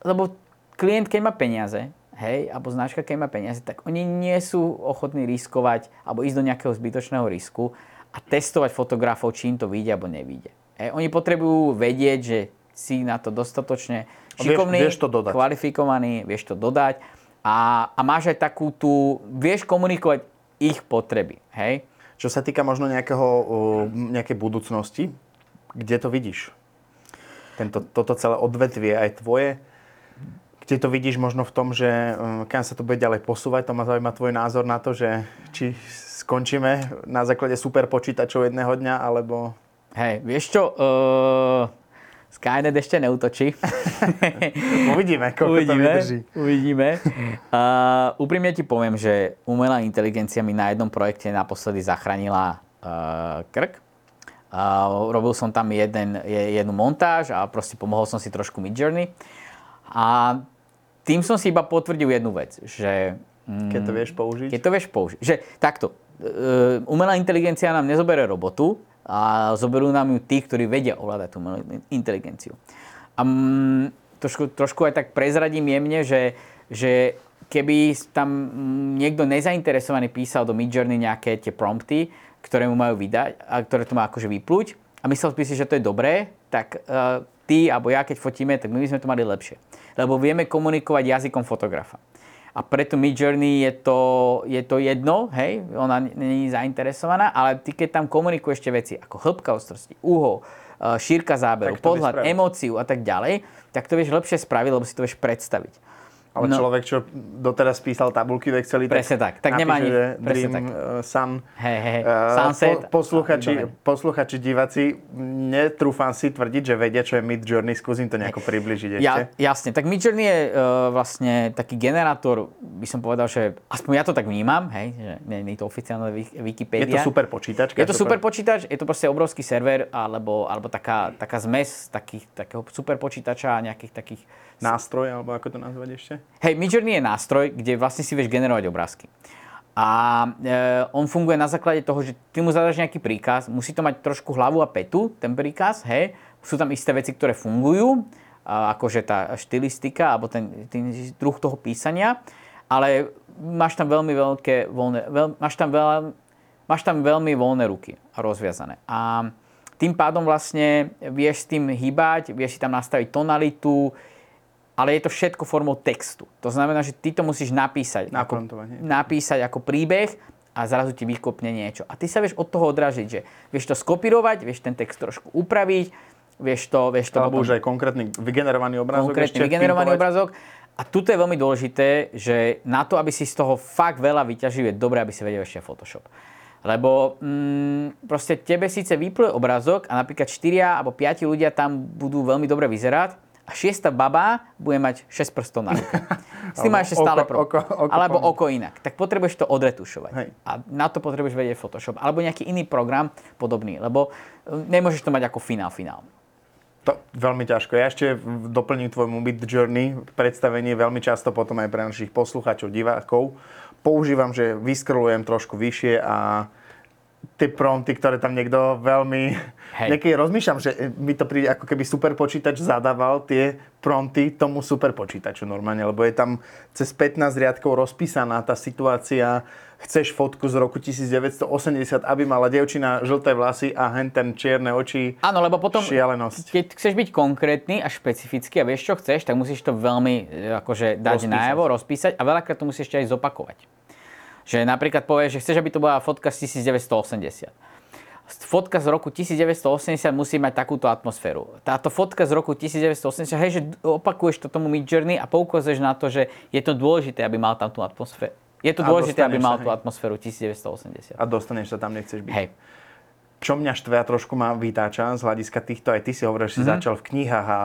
lebo klient, keď má peniaze, hej, alebo značka, keď má peniaze, tak oni nie sú ochotní riskovať alebo ísť do nejakého zbytočného risku a testovať fotografov, či im to vyjde alebo nevyjde. Hej, oni potrebujú vedieť, že si na to dostatočne šikovný, vieš, vieš to dodať. kvalifikovaný, vieš to dodať a, a máš aj takú tú, vieš komunikovať ich potreby, hej. Čo sa týka možno nejakého, nejakej budúcnosti, kde to vidíš? Tento, toto celé odvetvie aj tvoje, kde to vidíš možno v tom, že um, kam sa to bude ďalej posúvať, to ma zaujíma tvoj názor na to, že či skončíme na základe super počítačov jedného dňa, alebo... Hej, vieš čo, uh, Skynet ešte neutočí. uvidíme, koľko uvidíme, to vydrží. Uvidíme. Uh, úprimne ti poviem, že umelá inteligencia mi na jednom projekte naposledy zachránila uh, krk. Uh, robil som tam jeden, jednu montáž a proste pomohol som si trošku Midjourney. A tým som si iba potvrdil jednu vec, že... Mm, keď to vieš použiť? Keď to vieš použiť. Že takto, uh, umelá inteligencia nám nezobere robotu, a zoberú nám ju tí, ktorí vedia ovládať tú inteligenciu. A m, trošku, trošku aj tak prezradím jemne, že, že keby tam niekto nezainteresovaný písal do Midjourney nejaké tie prompty, ktoré mu majú vydať a ktoré to má akože vyplúť a myslel by si, že to je dobré, tak uh, ty alebo ja, keď fotíme, tak my by sme to mali lepšie. Lebo vieme komunikovať jazykom fotografa a preto Midjourney je to, je to jedno, hej, ona není zainteresovaná, ale ty keď tam komunikuješ tie veci ako hĺbka ostrosti, úhol, e, šírka záberu, podhľad, emóciu a tak ďalej, tak to vieš lepšie spraviť, lebo si to vieš predstaviť. Ale no. človek, čo doteraz písal tabulky v Exceli, presne tak, tak, tak nemá ani, Dream, tak. Uh, Sun, hey, hey, uh, Sunset. Po, posluchači, posluchači, diváci, netrúfam si tvrdiť, že vedia, čo je Mid Journey, skúsim to nejako približiť ešte. Ja, jasne, tak Mid Journey je uh, vlastne taký generátor, by som povedal, že aspoň ja to tak vnímam, hej, že nie, nie je to oficiálne Wikipedia. Je to super počítač? Je to super počítač, je to proste obrovský server, alebo, alebo taká, taká zmes takých, takého super počítača a nejakých takých nástroj, alebo ako to nazvať ešte? Hej, Midjourney je nástroj, kde vlastne si vieš generovať obrázky. A e, on funguje na základe toho, že ty mu zadaš nejaký príkaz, musí to mať trošku hlavu a petu, ten príkaz, hej. Sú tam isté veci, ktoré fungujú, akože tá štilistika, alebo ten, ten druh toho písania, ale máš tam veľmi veľké voľné, veľ, máš, tam veľa, máš tam veľmi voľné ruky rozviazané. A tým pádom vlastne vieš s tým hýbať, vieš si tam nastaviť tonalitu, ale je to všetko formou textu. To znamená, že ty to musíš napísať. Ako, napísať ako príbeh a zrazu ti vykopne niečo. A ty sa vieš od toho odražiť, že vieš to skopírovať, vieš ten text trošku upraviť, vieš to... Vieš to Alebo potom, už aj konkrétny vygenerovaný obrázok. Konkrétny vygenerovaný obrázok. A tuto je veľmi dôležité, že na to, aby si z toho fakt veľa vyťažil, je dobré, aby si vedel ešte Photoshop. Lebo mm, proste tebe síce vypluje obrázok a napríklad 4 alebo 5 ľudia tam budú veľmi dobre vyzerať, a šiesta baba bude mať 6 prstov na ruke. S tým má ešte stále oko, oko, oko, Alebo oko inak. Tak potrebuješ to odretušovať. Hej. A na to potrebuješ vedieť Photoshop. Alebo nejaký iný program podobný. Lebo e, nemôžeš to mať ako finál finál. To veľmi ťažko. Ja ešte doplním tvojmu Mid Journey predstavenie veľmi často potom aj pre našich poslucháčov, divákov. Používam, že vyskrolujem trošku vyššie a tie prompty, ktoré tam niekto veľmi... Hej. Niekedy rozmýšľam, že mi to príde ako keby super počítač zadával tie prompty tomu super počítaču normálne, lebo je tam cez 15 riadkov rozpísaná tá situácia, chceš fotku z roku 1980, aby mala dievčina žlté vlasy a hen ten čierne oči. Áno, lebo potom, šialenosť. keď chceš byť konkrétny a špecifický a vieš, čo chceš, tak musíš to veľmi e, akože dať rozpísať. najavo, rozpísať a veľakrát to musíš ešte aj zopakovať. Že napríklad povieš, že chceš, aby to bola fotka z 1980. Fotka z roku 1980 musí mať takúto atmosféru. Táto fotka z roku 1980, hej, že opakuješ to tomu Midjourney a poukazuješ na to, že je to dôležité, aby mal tam tú atmosféru. Je to dôležité, aby mal tú atmosféru 1980. A dostaneš sa tam, nechceš byť. Hej. Čo mňa štve a trošku ma vytáča z hľadiska týchto, aj ty si hovoril, že si mm-hmm. začal v knihách a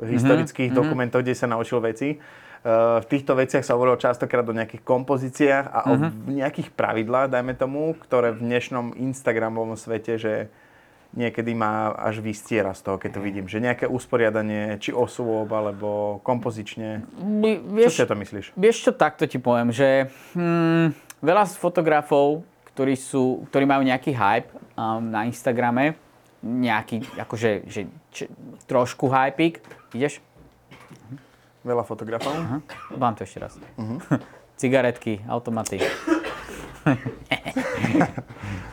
historických mm-hmm. dokumentoch, kde sa naučil veci v týchto veciach sa hovorilo častokrát o nejakých kompozíciách a uh-huh. o mhm. nejakých pravidlách, dajme tomu, ktoré v dnešnom Instagramovom svete, že niekedy ma až vystiera z toho, keď to vidím. Že nejaké usporiadanie, či osôb, alebo kompozične. Vieš, čo si to myslíš? Vieš čo, takto ti poviem, že hmm, veľa z fotografov, ktorí, sú, ktorí majú nejaký hype um, na Instagrame, nejaký, akože, že, či, trošku hypik, ideš? Veľa fotografov. Aha. Mám to ešte raz. Uh-huh. Cigaretky, automaty.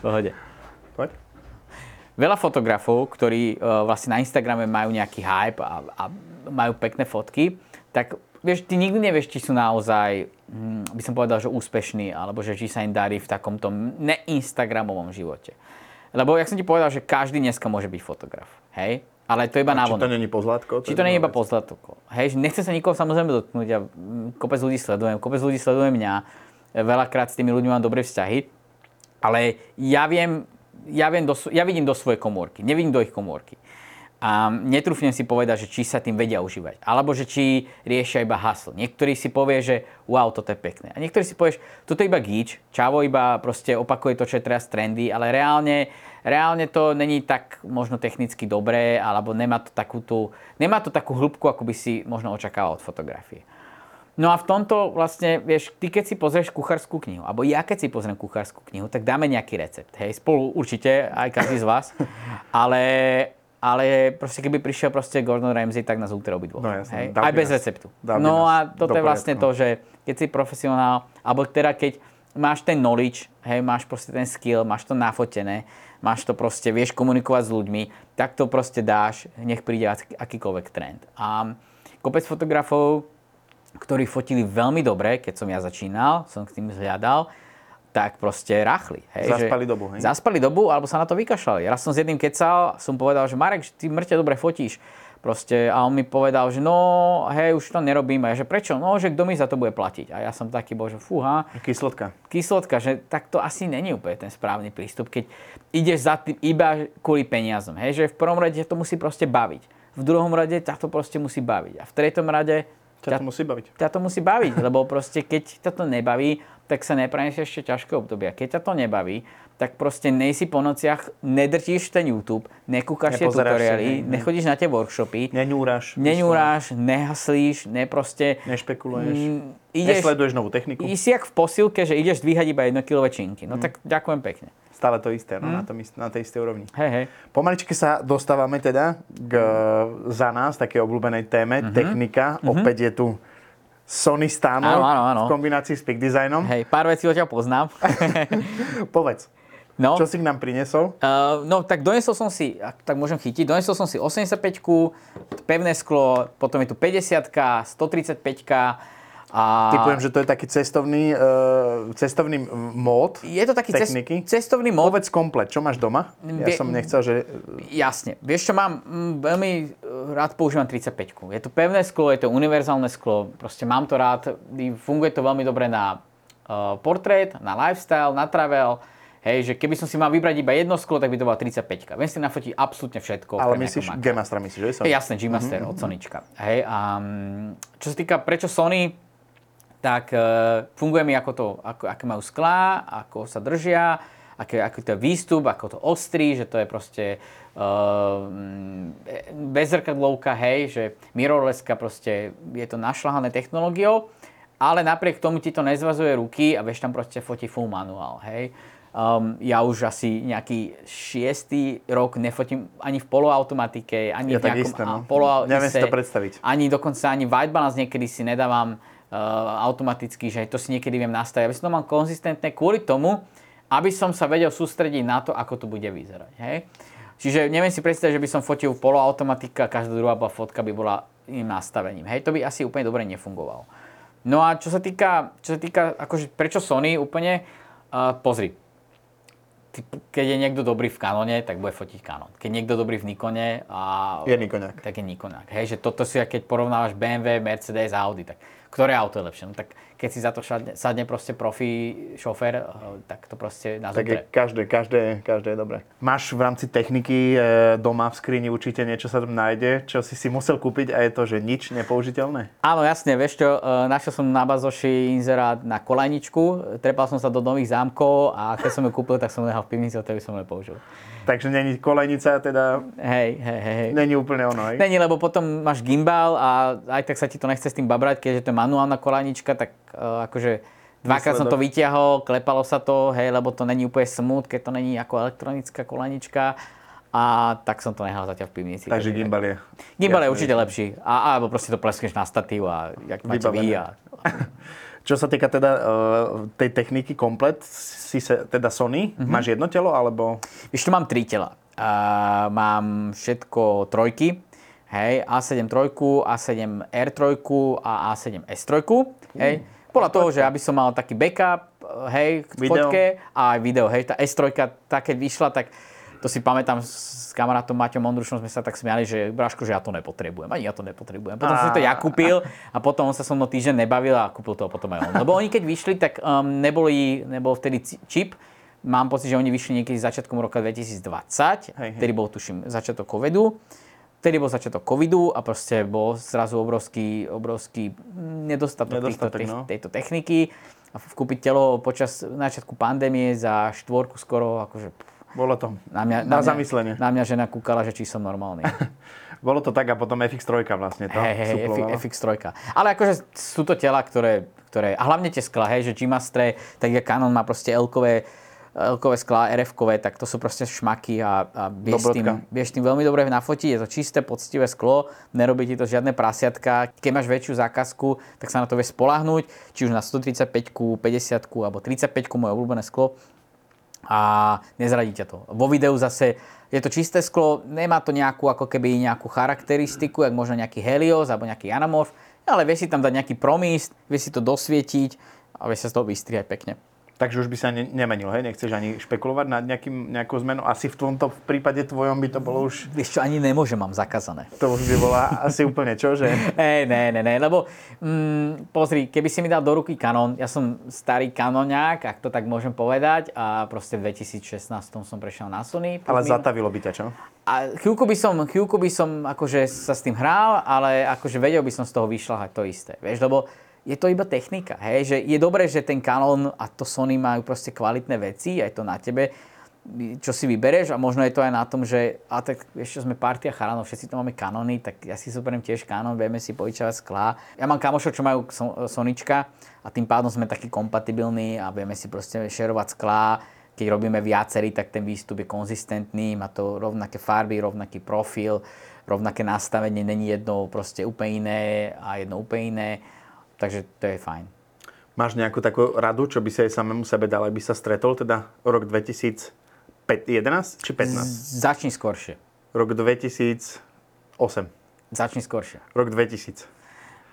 Pohode. Poď. Veľa fotografov, ktorí uh, vlastne na Instagrame majú nejaký hype a, a majú pekné fotky, tak vieš, ty nikdy nevieš, či sú naozaj, hm, by som povedal, že úspešní, alebo že či sa im darí v takomto neinstagramovom živote. Lebo, jak som ti povedal, že každý dneska môže byť fotograf. Hej? Ale to je iba návod. Či to není pozlátko? Či to není iba pozlátko. Hej, nechcem sa nikoho samozrejme dotknúť. Ja kopec ľudí sledujem, kopec ľudí sledujem mňa. Veľakrát s tými ľuďmi mám dobré vzťahy. Ale ja viem, ja, viem do, ja vidím do svojej komórky, nevidím do ich komórky. A netrúfnem si povedať, že či sa tým vedia užívať. Alebo že či riešia iba haslo. Niektorí si povie, že wow, toto je pekné. A niektorí si povieš, toto je iba gíč, čavo iba proste opakuje to, čo je teraz trendy, ale reálne, reálne to není tak možno technicky dobré, alebo nemá to takú, tú, nemá to takú hĺbku, ako by si možno očakával od fotografie. No a v tomto vlastne, vieš, ty keď si pozrieš kuchárskú knihu, alebo ja keď si pozriem kuchárskú knihu, tak dáme nejaký recept. Hej, spolu určite, aj každý z vás. Ale, ale proste keby prišiel proste Gordon Ramsay, tak nás ultra obidvoch. No jasne, hej? Aj bez nás- receptu. No a toto je vlastne to, že keď si profesionál, alebo teda keď máš ten knowledge, hej, máš proste ten skill, máš to nafotené, máš to proste, vieš komunikovať s ľuďmi, tak to proste dáš, nech príde aký- akýkoľvek trend. A kopec fotografov, ktorí fotili veľmi dobre, keď som ja začínal, som k tým zhľadal, tak proste rachli. Hej, Zaspali že, dobu, hej? Zaspali dobu, alebo sa na to vykašľali. Raz som s jedným kecal, som povedal, že Marek, ty mŕte dobre fotíš. Proste, a on mi povedal, že no, hej, už to nerobím. A ja, že prečo? No, že kto mi za to bude platiť? A ja som taký bol, že fúha, Kyslotka. kyslotka, že tak to asi není úplne ten správny prístup, keď ideš za tým iba kvôli peniazom. Hej, že v prvom rade to musí proste baviť. V druhom rade ťa to proste musí baviť. A v treťom rade Ťa to musí baviť. ťa to musí baviť, lebo proste keď ťa to nebaví, tak sa nepreniesieš ešte ťažké obdobia. Keď ťa to nebaví, tak proste nejsi po nociach, nedrtíš ten YouTube, nekúkaš tie si, tutoriály, hej, hej. nechodíš na tie workshopy, Neňúraš. neňúráš, nehaslíš, neproste... Nešpekuluješ. Mm, ideš, Nesleduješ novú techniku. I si jak v posilke, že ideš dvíhať iba jednokilové činky. No tak ďakujem pekne. Stále to isté, no, Hm? na, tom, na tej istej úrovni. Hej, hej. Pomaličky sa dostávame teda k za nás také obľúbenej téme, Mhm. technika. Opäť je tu Sony Stano Áno, áno, áno. v kombinácii s Peak Designom. Hej, pár vecí od ťa poznám. Povedz, no, čo si k nám priniesol? Uh, no tak donesol som si, ak tak môžem chytiť, donesol som si 85 pevné sklo, potom je tu 50 135 a Typujem, že to je taký cestovný, uh, cestovný mód. je to taký techniky? cestovný mod. Povedz komplet, čo máš doma? Ja Vie- som nechcel, že... Jasne. Vieš čo, mám mm, veľmi eh, rád používam 35 Je to pevné sklo, je to univerzálne sklo, proste mám to rád, funguje to veľmi dobre na uh, portrét, na lifestyle, na travel, Hej, že keby som si mal vybrať iba jedno sklo, tak by to bola 35 Viem si nafotiť absolútne všetko. Ale myslíš. G-Mastera myslíš, že? Hej, jasné, G-Master od Sonyčka. Hej, a mm, čo sa týka prečo Sony, tak e, funguje mi ako to, ako, aké majú sklá, ako sa držia, aké, aký to je výstup, ako to ostrí, že to je proste uh, bezrkadlovka, hej, že mirrorlesska proste je to našľahané technológiou, ale napriek tomu ti to nezvazuje ruky a vieš tam proste fotí full manuál, hej. Um, ja už asi nejaký šiestý rok nefotím ani v poloautomatike, ani Ja v nejakom isté, no. polo- Neviem si to predstaviť. Ani dokonca ani white balance niekedy si nedávam automaticky, že to si niekedy viem nastaviť. Aby som to mal konzistentné kvôli tomu, aby som sa vedel sústrediť na to, ako to bude vyzerať. Hej? Čiže neviem si predstaviť, že by som fotil poloautomatika a každá druhá fotka by bola iným nastavením. Hej? To by asi úplne dobre nefungovalo. No a čo sa týka, čo sa týka akože, prečo Sony úplne, uh, pozri, keď je niekto dobrý v Canone, tak bude fotiť Canon. Keď niekto dobrý v Nikone, a, Je Nikoniak. tak je Nikonák. Hej, že toto si, keď porovnávaš BMW, Mercedes a Audi, tak ktoré auto je lepšie? No tak keď si za to sadne, sadne proste profi šofér, eh, tak to proste na Tak je každé, každé, každé je dobré. Máš v rámci techniky e, doma v skrini určite niečo sa tam nájde, čo si si musel kúpiť a je to, že nič nepoužiteľné? Áno, jasne, vieš čo, eh, našiel som na bazoši inzerát na kolajničku, trepal som sa do nových zámkov a keď som ju kúpil, tak som ju nechal v pivnici, odtedy som ju nepoužil. Takže není kolejnica, teda Hej, hej, hej. hej. není úplne ono, hej? Není, lebo potom máš gimbal a aj tak sa ti to nechce s tým babrať, keďže to je manuálna kolanička, tak uh, akože dvakrát som to vyťahol, klepalo sa to, hej, lebo to není úplne smooth, keď to není ako elektronická kolanička a tak som to nechal zatiaľ v pivnici. Takže gimbal je. Gimbal je určite lepší. A, alebo proste to pleskneš na statív a jak máte vy. A, Čo sa týka teda uh, tej techniky komplet, si sa, teda Sony, Mhm. máš jedno telo, alebo... Ešte mám tri tela. A mám všetko trojky. Hej, A7 trojku, A7 R3 a A7 S3. Hej. Podľa toho, že aby som mal taký backup, hej, k Video. fotke a aj video, hej, tá S3, tá keď vyšla, tak to si pamätám s kamarátom Maťom Ondrušom sme sa tak smiali, že Braško, že ja to nepotrebujem, ani ja to nepotrebujem. Potom som si to ja kúpil a potom on sa so mnou týždeň nebavil a kúpil to potom aj on. Lebo oni keď vyšli, tak um, neboli, nebol vtedy čip, Mám pocit, že oni vyšli niekedy začiatkom roka 2020, Hej, hej. ktorý bol, tuším, začiatok covidu. Vtedy bol začiatok covidu a proste bol zrazu obrovský, obrovský nedostatok, Nedostatok, týchto, no. tejto techniky. A vkúpiť telo počas začiatku pandémie za štvorku skoro, akože pff, Bolo to na mňa, na, mňa, zamyslenie. Na mňa žena kúkala, že či som normálny. Bolo to tak a potom FX3 vlastne to hej, suplovala. FX3. Ale akože sú to tela, ktoré, ktoré a hlavne tie skla, hej, že G-Mastre, tak jak Canon má proste L-kové, L-kové sklá, RF-kové, tak to sú proste šmaky a, a vieš, tým, vieš tým veľmi dobre nafotiť, je to čisté, poctivé sklo, nerobí ti to žiadne prasiatka. Keď máš väčšiu zákazku, tak sa na to vieš spolahnúť, či už na 135, 50 alebo 35, moje obľúbené sklo a nezradí ťa to. Vo videu zase je to čisté sklo, nemá to nejakú ako keby nejakú charakteristiku, jak možno nejaký Helios alebo nejaký Anamorph, ale vieš si tam dať nejaký promist, vieš si to dosvietiť a vieš sa z toho vystriať pekne. Takže už by sa ne, nemenil, hej? Nechceš ani špekulovať nad nejakým, nejakou zmenou? Asi v tomto v prípade tvojom by to bolo už... Vieš čo, ani nemôžem, mám zakázané. To už by bola asi úplne čo, že? Hej, ne, ne, ne, lebo mm, pozri, keby si mi dal do ruky Canon, ja som starý Canoniak, ak to tak môžem povedať, a proste v 2016 som prešiel na Sony. Ale min- zatavilo by ťa, čo? A chvíľku by som, chvíľku by som akože sa s tým hral, ale akože vedel by som z toho vyšľahať to isté. Vieš, lebo je to iba technika, hej, že je dobré, že ten Canon a to Sony majú proste kvalitné veci, aj to na tebe, čo si vybereš a možno je to aj na tom, že a tak čo, sme partia chalanov, všetci to máme Canony, tak ja si zoberiem tiež Canon, vieme si požičavať sklá. Ja mám kamošov, čo majú so- Sonička a tým pádom sme takí kompatibilní a vieme si proste šerovať sklá. Keď robíme viacerí, tak ten výstup je konzistentný, má to rovnaké farby, rovnaký profil, rovnaké nastavenie, není jedno proste úplne iné a jedno úplne iné. Takže to je fajn. Máš nejakú takú radu, čo by si aj samému sebe dal, aby sa stretol, teda rok 2011 či 15? Začni skoršie. Rok 2008. Začni skoršie. Rok 2000.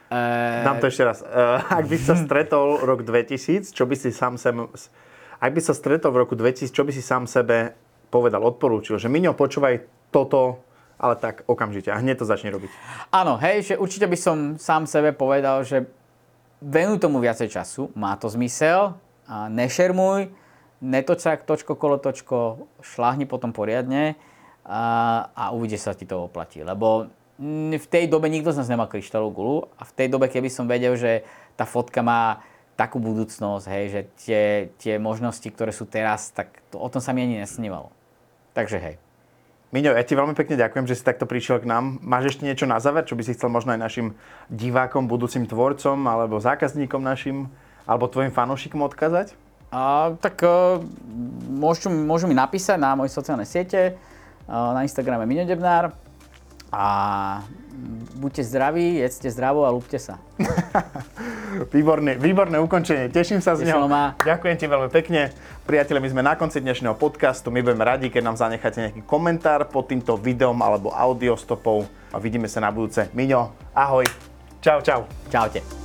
E, Dám to ešte raz. Uh, ak by sa stretol rok 2000, čo by si sám sem... Ak by sa stretol v roku 2000, čo by si sám sebe povedal, odporúčil? Že Miňo, počúvaj toto, ale tak okamžite a hneď to začne robiť. Áno, hej, že určite by som sám sebe povedal, že venuj tomu viacej času, má to zmysel, a nešermuj, netočak točko kolo točko, šláhni potom poriadne a, a uvidíš sa ti to oplatí. Lebo v tej dobe nikto z nás nemal kryštálovú gulu a v tej dobe, keby som vedel, že tá fotka má takú budúcnosť, hej, že tie, tie možnosti, ktoré sú teraz, tak to, o tom sa mi ani nesnívalo. Takže hej. Miňo, ja ti veľmi pekne ďakujem, že si takto prišiel k nám. Máš ešte niečo na záver, čo by si chcel možno aj našim divákom, budúcim tvorcom, alebo zákazníkom našim, alebo tvojim fanúšikom odkazať? A, tak uh, môžu, môžu mi napísať na moje sociálne siete, uh, na Instagrame Miňo Debnár a mm, buďte zdraví, jedzte zdravo a lúbte sa. Výborné, výborné ukončenie, teším sa z neho. Tešilo ma. Ďakujem ti veľmi pekne. Priatelia, my sme na konci dnešného podcastu. My budeme radi, keď nám zanecháte nejaký komentár pod týmto videom alebo audiostopou a vidíme sa na budúce. Miňo, ahoj. Čau, čau. Čaute.